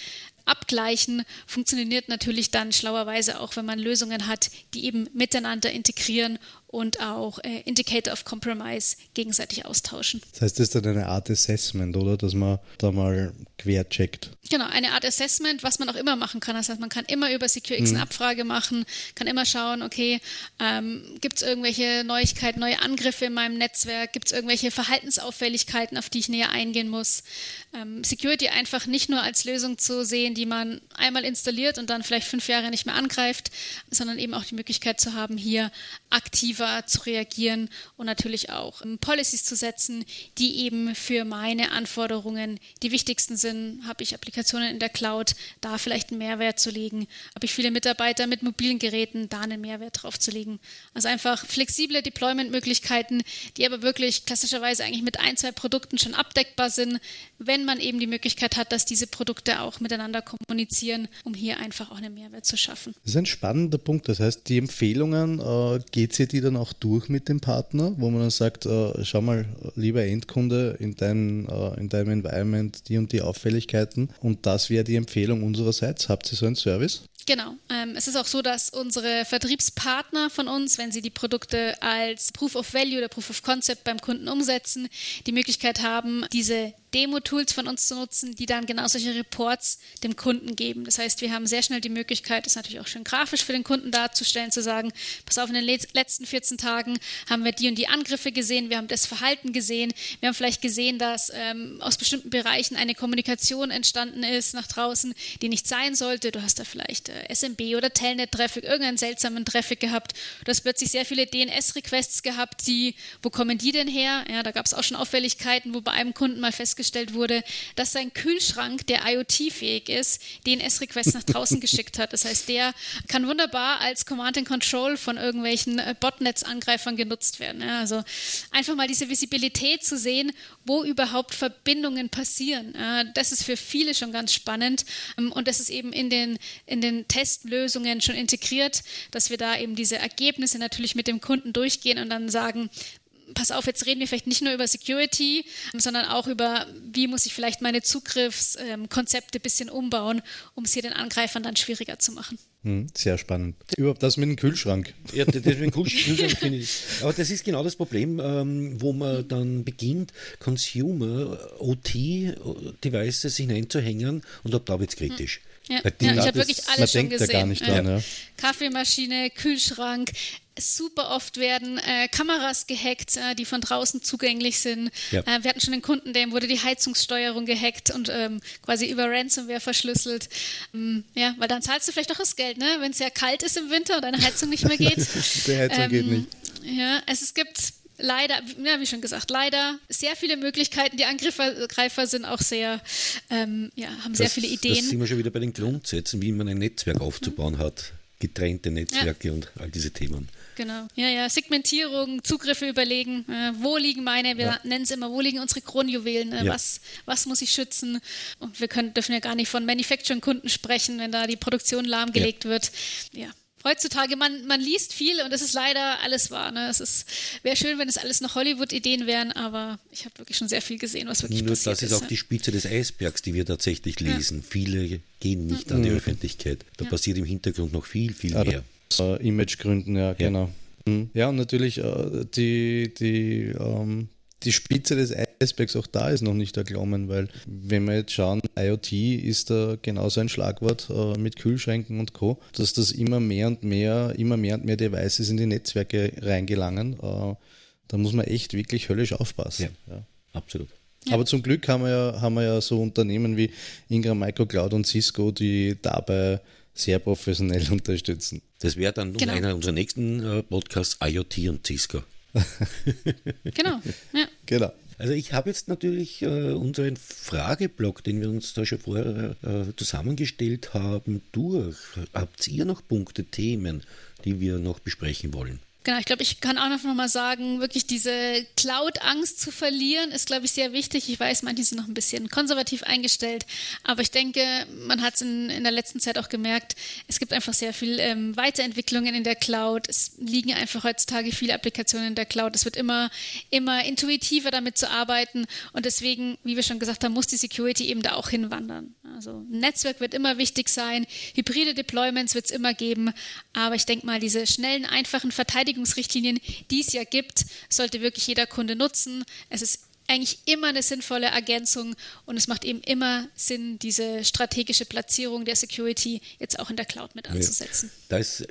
abgleichen, funktioniert natürlich dann schlauerweise auch, wenn man Lösungen hat, die eben miteinander integrieren und auch äh, Indicator of Compromise gegenseitig austauschen. Das heißt, das ist dann eine Art Assessment, oder? Dass man da mal quer checkt. Genau, eine Art Assessment, was man auch immer machen kann. Das heißt, man kann immer über SecureX eine mhm. Abfrage machen, kann immer schauen, okay, ähm, gibt es irgendwelche Neuigkeiten, neue Angriffe in meinem Netzwerk, gibt es irgendwelche Verhaltensauffälligkeiten, auf die ich näher eingehen muss. Ähm, Security einfach nicht nur als Lösung zu sehen, die man einmal installiert und dann vielleicht fünf Jahre nicht mehr angreift, sondern eben auch die Möglichkeit zu haben, hier aktiv aktiver zu reagieren und natürlich auch ähm, Policies zu setzen, die eben für meine Anforderungen die wichtigsten sind. Habe ich Applikationen in der Cloud, da vielleicht einen Mehrwert zu legen? Habe ich viele Mitarbeiter mit mobilen Geräten, da einen Mehrwert drauf zu legen? Also einfach flexible Deployment-Möglichkeiten, die aber wirklich klassischerweise eigentlich mit ein, zwei Produkten schon abdeckbar sind, wenn man eben die Möglichkeit hat, dass diese Produkte auch miteinander kommunizieren, um hier einfach auch einen Mehrwert zu schaffen. Das ist ein spannender Punkt. Das heißt, die Empfehlungen, äh, geht ihr die dann auch durch mit dem Partner, wo man dann sagt, äh, schau mal, lieber Endkunde, in, dein, äh, in deinem Environment die und die Auffälligkeiten und das wäre die Empfehlung unsererseits. Habt ihr so einen Service? Genau. Ähm, es ist auch so, dass unsere Vertriebspartner von uns, wenn sie die Produkte als Proof of Value oder Proof of Concept beim Kunden umsetzen, die Möglichkeit haben, diese Demo-Tools von uns zu nutzen, die dann genau solche Reports dem Kunden geben. Das heißt, wir haben sehr schnell die Möglichkeit, das natürlich auch schön grafisch für den Kunden darzustellen, zu sagen, pass auf, in den letzten 14 Tagen haben wir die und die Angriffe gesehen, wir haben das Verhalten gesehen, wir haben vielleicht gesehen, dass ähm, aus bestimmten Bereichen eine Kommunikation entstanden ist nach draußen, die nicht sein sollte. Du hast da vielleicht äh, SMB oder Telnet-Traffic, irgendeinen seltsamen Traffic gehabt. Du hast plötzlich sehr viele DNS-Requests gehabt, die, wo kommen die denn her? Ja, da gab es auch schon Auffälligkeiten, wo bei einem Kunden mal festgestellt wurde, dass sein Kühlschrank, der IoT-fähig ist, DNS-Requests nach draußen <laughs> geschickt hat. Das heißt, der kann wunderbar als Command and Control von irgendwelchen äh, Botnets-Angreifern genutzt werden. also einfach mal diese Visibilität zu sehen, wo überhaupt Verbindungen passieren. das ist für viele schon ganz spannend ähm, und das ist eben in den, in den Testlösungen schon integriert, dass wir da eben diese Ergebnisse natürlich mit dem Kunden durchgehen und dann sagen, pass auf, jetzt reden wir vielleicht nicht nur über Security, sondern auch über, wie muss ich vielleicht meine Zugriffskonzepte ein bisschen umbauen, um es hier den Angreifern dann schwieriger zu machen. Hm, sehr spannend. Überhaupt das mit dem Kühlschrank. Ja, das mit dem Kühlschrank finde ich. Aber das ist genau das Problem, ähm, wo man dann beginnt, Consumer OT-Devices hineinzuhängen und ab da wird es kritisch. Ja, ja ich habe wirklich alles schon gesehen. nicht dran, ja. Kaffeemaschine, Kühlschrank, super oft werden äh, Kameras gehackt, äh, die von draußen zugänglich sind. Ja. Äh, wir hatten schon einen Kunden, dem wurde die Heizungssteuerung gehackt und ähm, quasi über Ransomware verschlüsselt. Ähm, ja, weil dann zahlst du vielleicht auch das Geld, ne? wenn es sehr kalt ist im Winter und deine Heizung nicht mehr <laughs> geht. Die Heizung ähm, geht nicht. Ja, es, es gibt leider, ja, wie schon gesagt, leider sehr viele Möglichkeiten. Die Angreifer sind auch sehr, ähm, ja, haben sehr viele Ideen. Das sind wir schon wieder bei den Grundsätzen, wie man ein Netzwerk aufzubauen hat. Getrennte Netzwerke ja. und all diese Themen. Genau. Ja, ja. Segmentierung, Zugriffe überlegen. Äh, wo liegen meine, wir ja. nennen es immer, wo liegen unsere Kronjuwelen? Äh, ja. was, was muss ich schützen? Und wir können, dürfen ja gar nicht von Manufacturing-Kunden sprechen, wenn da die Produktion lahmgelegt wird. Ja. Heutzutage, man, man liest viel und es ist leider alles wahr. Ne? Es wäre schön, wenn es alles noch Hollywood-Ideen wären, aber ich habe wirklich schon sehr viel gesehen, was wirklich Nur passiert das ist. Das ist auch die Spitze des Eisbergs, die wir tatsächlich lesen. Viele gehen nicht an die Öffentlichkeit. Da passiert im Hintergrund noch viel, viel mehr. Imagegründen, ja, genau. Mhm. Ja, und natürlich äh, die, die ähm, die Spitze des Eisbergs auch da ist noch nicht erklommen, weil wenn wir jetzt schauen, IoT ist da genauso ein Schlagwort äh, mit Kühlschränken und Co., dass das immer mehr und mehr, immer mehr und mehr Devices in die Netzwerke reingelangen. Äh, da muss man echt wirklich höllisch aufpassen. Ja, ja. absolut. Ja. Aber zum Glück haben wir, ja, haben wir ja so Unternehmen wie Ingram Micro Cloud und Cisco, die dabei sehr professionell <laughs> unterstützen. Das wäre dann genau. einer unserer nächsten äh, Podcasts IoT und Cisco. <laughs> genau. Ja. Genau. Also ich habe jetzt natürlich äh, unseren Frageblock, den wir uns da schon vorher äh, zusammengestellt haben, durch. Habt ihr noch Punkte, Themen, die wir noch besprechen wollen? Genau, ich glaube, ich kann auch noch mal sagen, wirklich diese Cloud-Angst zu verlieren, ist, glaube ich, sehr wichtig. Ich weiß, manche sind noch ein bisschen konservativ eingestellt, aber ich denke, man hat es in, in der letzten Zeit auch gemerkt, es gibt einfach sehr viel ähm, Weiterentwicklungen in der Cloud. Es liegen einfach heutzutage viele Applikationen in der Cloud. Es wird immer, immer intuitiver damit zu arbeiten und deswegen, wie wir schon gesagt haben, muss die Security eben da auch hinwandern. Also Netzwerk wird immer wichtig sein, hybride Deployments wird es immer geben, aber ich denke mal, diese schnellen, einfachen Verteidigungen Verteidigungsrichtlinien, die es ja gibt, sollte wirklich jeder Kunde nutzen. Es ist eigentlich immer eine sinnvolle Ergänzung und es macht eben immer Sinn, diese strategische Platzierung der Security jetzt auch in der Cloud mit anzusetzen. Ja, da ist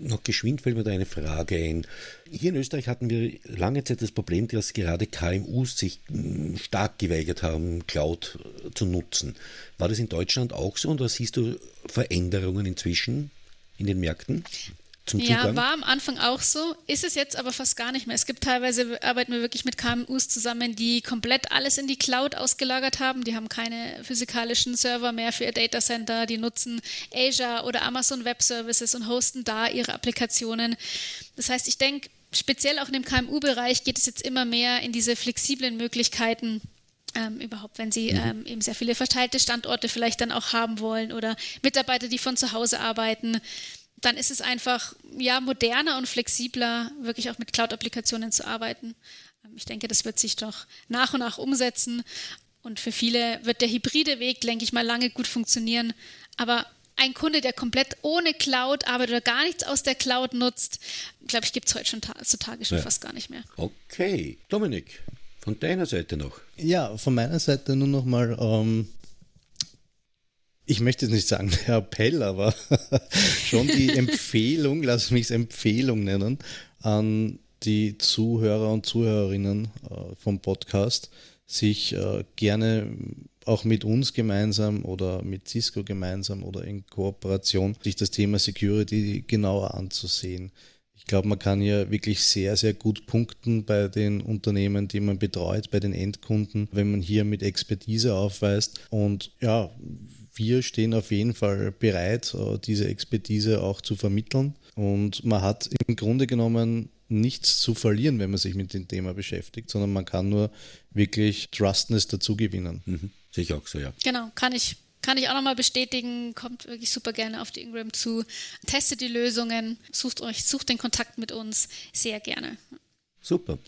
noch geschwind fällt mir da eine Frage ein. Hier in Österreich hatten wir lange Zeit das Problem, dass gerade KMUs sich hm, stark geweigert haben, Cloud zu nutzen. War das in Deutschland auch so und da siehst du Veränderungen inzwischen in den Märkten? Zum Zugang? Ja, war am Anfang auch so, ist es jetzt aber fast gar nicht mehr. Es gibt teilweise, arbeiten wir wirklich mit KMUs zusammen, die komplett alles in die Cloud ausgelagert haben. Die haben keine physikalischen Server mehr für ihr Datacenter, die nutzen Azure oder Amazon Web Services und hosten da ihre Applikationen. Das heißt, ich denke, speziell auch in dem KMU-Bereich geht es jetzt immer mehr in diese flexiblen Möglichkeiten, ähm, überhaupt, wenn sie mhm. ähm, eben sehr viele verteilte Standorte vielleicht dann auch haben wollen oder Mitarbeiter, die von zu Hause arbeiten dann ist es einfach ja moderner und flexibler, wirklich auch mit Cloud-Applikationen zu arbeiten. Ähm, ich denke, das wird sich doch nach und nach umsetzen. Und für viele wird der hybride Weg, denke ich mal, lange gut funktionieren. Aber ein Kunde, der komplett ohne Cloud arbeitet oder gar nichts aus der Cloud nutzt, glaube ich, gibt es heute schon heutzutage schon ja. fast gar nicht mehr. Okay. Dominik, von deiner Seite noch? Ja, von meiner Seite nur noch mal ähm, ich möchte jetzt nicht sagen <laughs> der Appell, aber <laughs> schon die <laughs> Empfehlung, lass mich es Empfehlung nennen, an die Zuhörer und Zuhörerinnen äh, vom Podcast, sich äh, gerne auch mit uns gemeinsam oder mit Cisco gemeinsam oder in Kooperation sich das Thema Security genauer anzusehen. Ich glaube, man kann hier wirklich sehr, sehr gut punkten bei den Unternehmen, die man betreut, bei den Endkunden, wenn man hier mit Expertise aufweist. Und ja, wir stehen auf jeden Fall bereit, äh, diese Expertise auch zu vermitteln. Und man hat im Grunde genommen nichts zu verlieren, wenn man sich mit dem Thema beschäftigt, sondern man kann nur wirklich Trustness dazu gewinnen. Mhm. Sehe ich auch so, ja. Genau, kann ich, kann ich auch nochmal bestätigen. Kommt wirklich super gerne auf die Ingram zu. Testet die Lösungen, sucht euch, sucht den Kontakt mit uns sehr gerne. Super.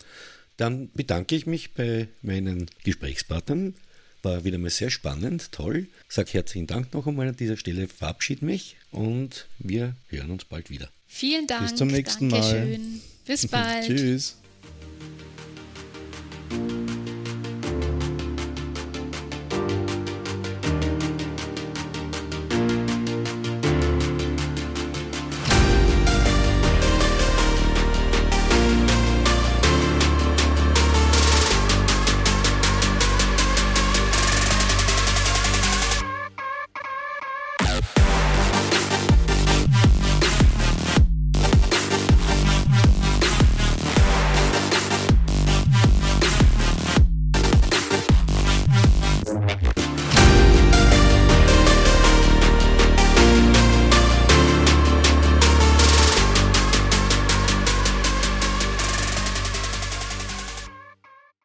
Dann bedanke ich mich bei meinen Gesprächspartnern war wieder mal sehr spannend, toll. Sag herzlichen Dank noch einmal an dieser Stelle, verabschiede mich und wir hören uns bald wieder. Vielen Dank. Bis zum nächsten Dankeschön. Mal. Bis <laughs> bald. Tschüss.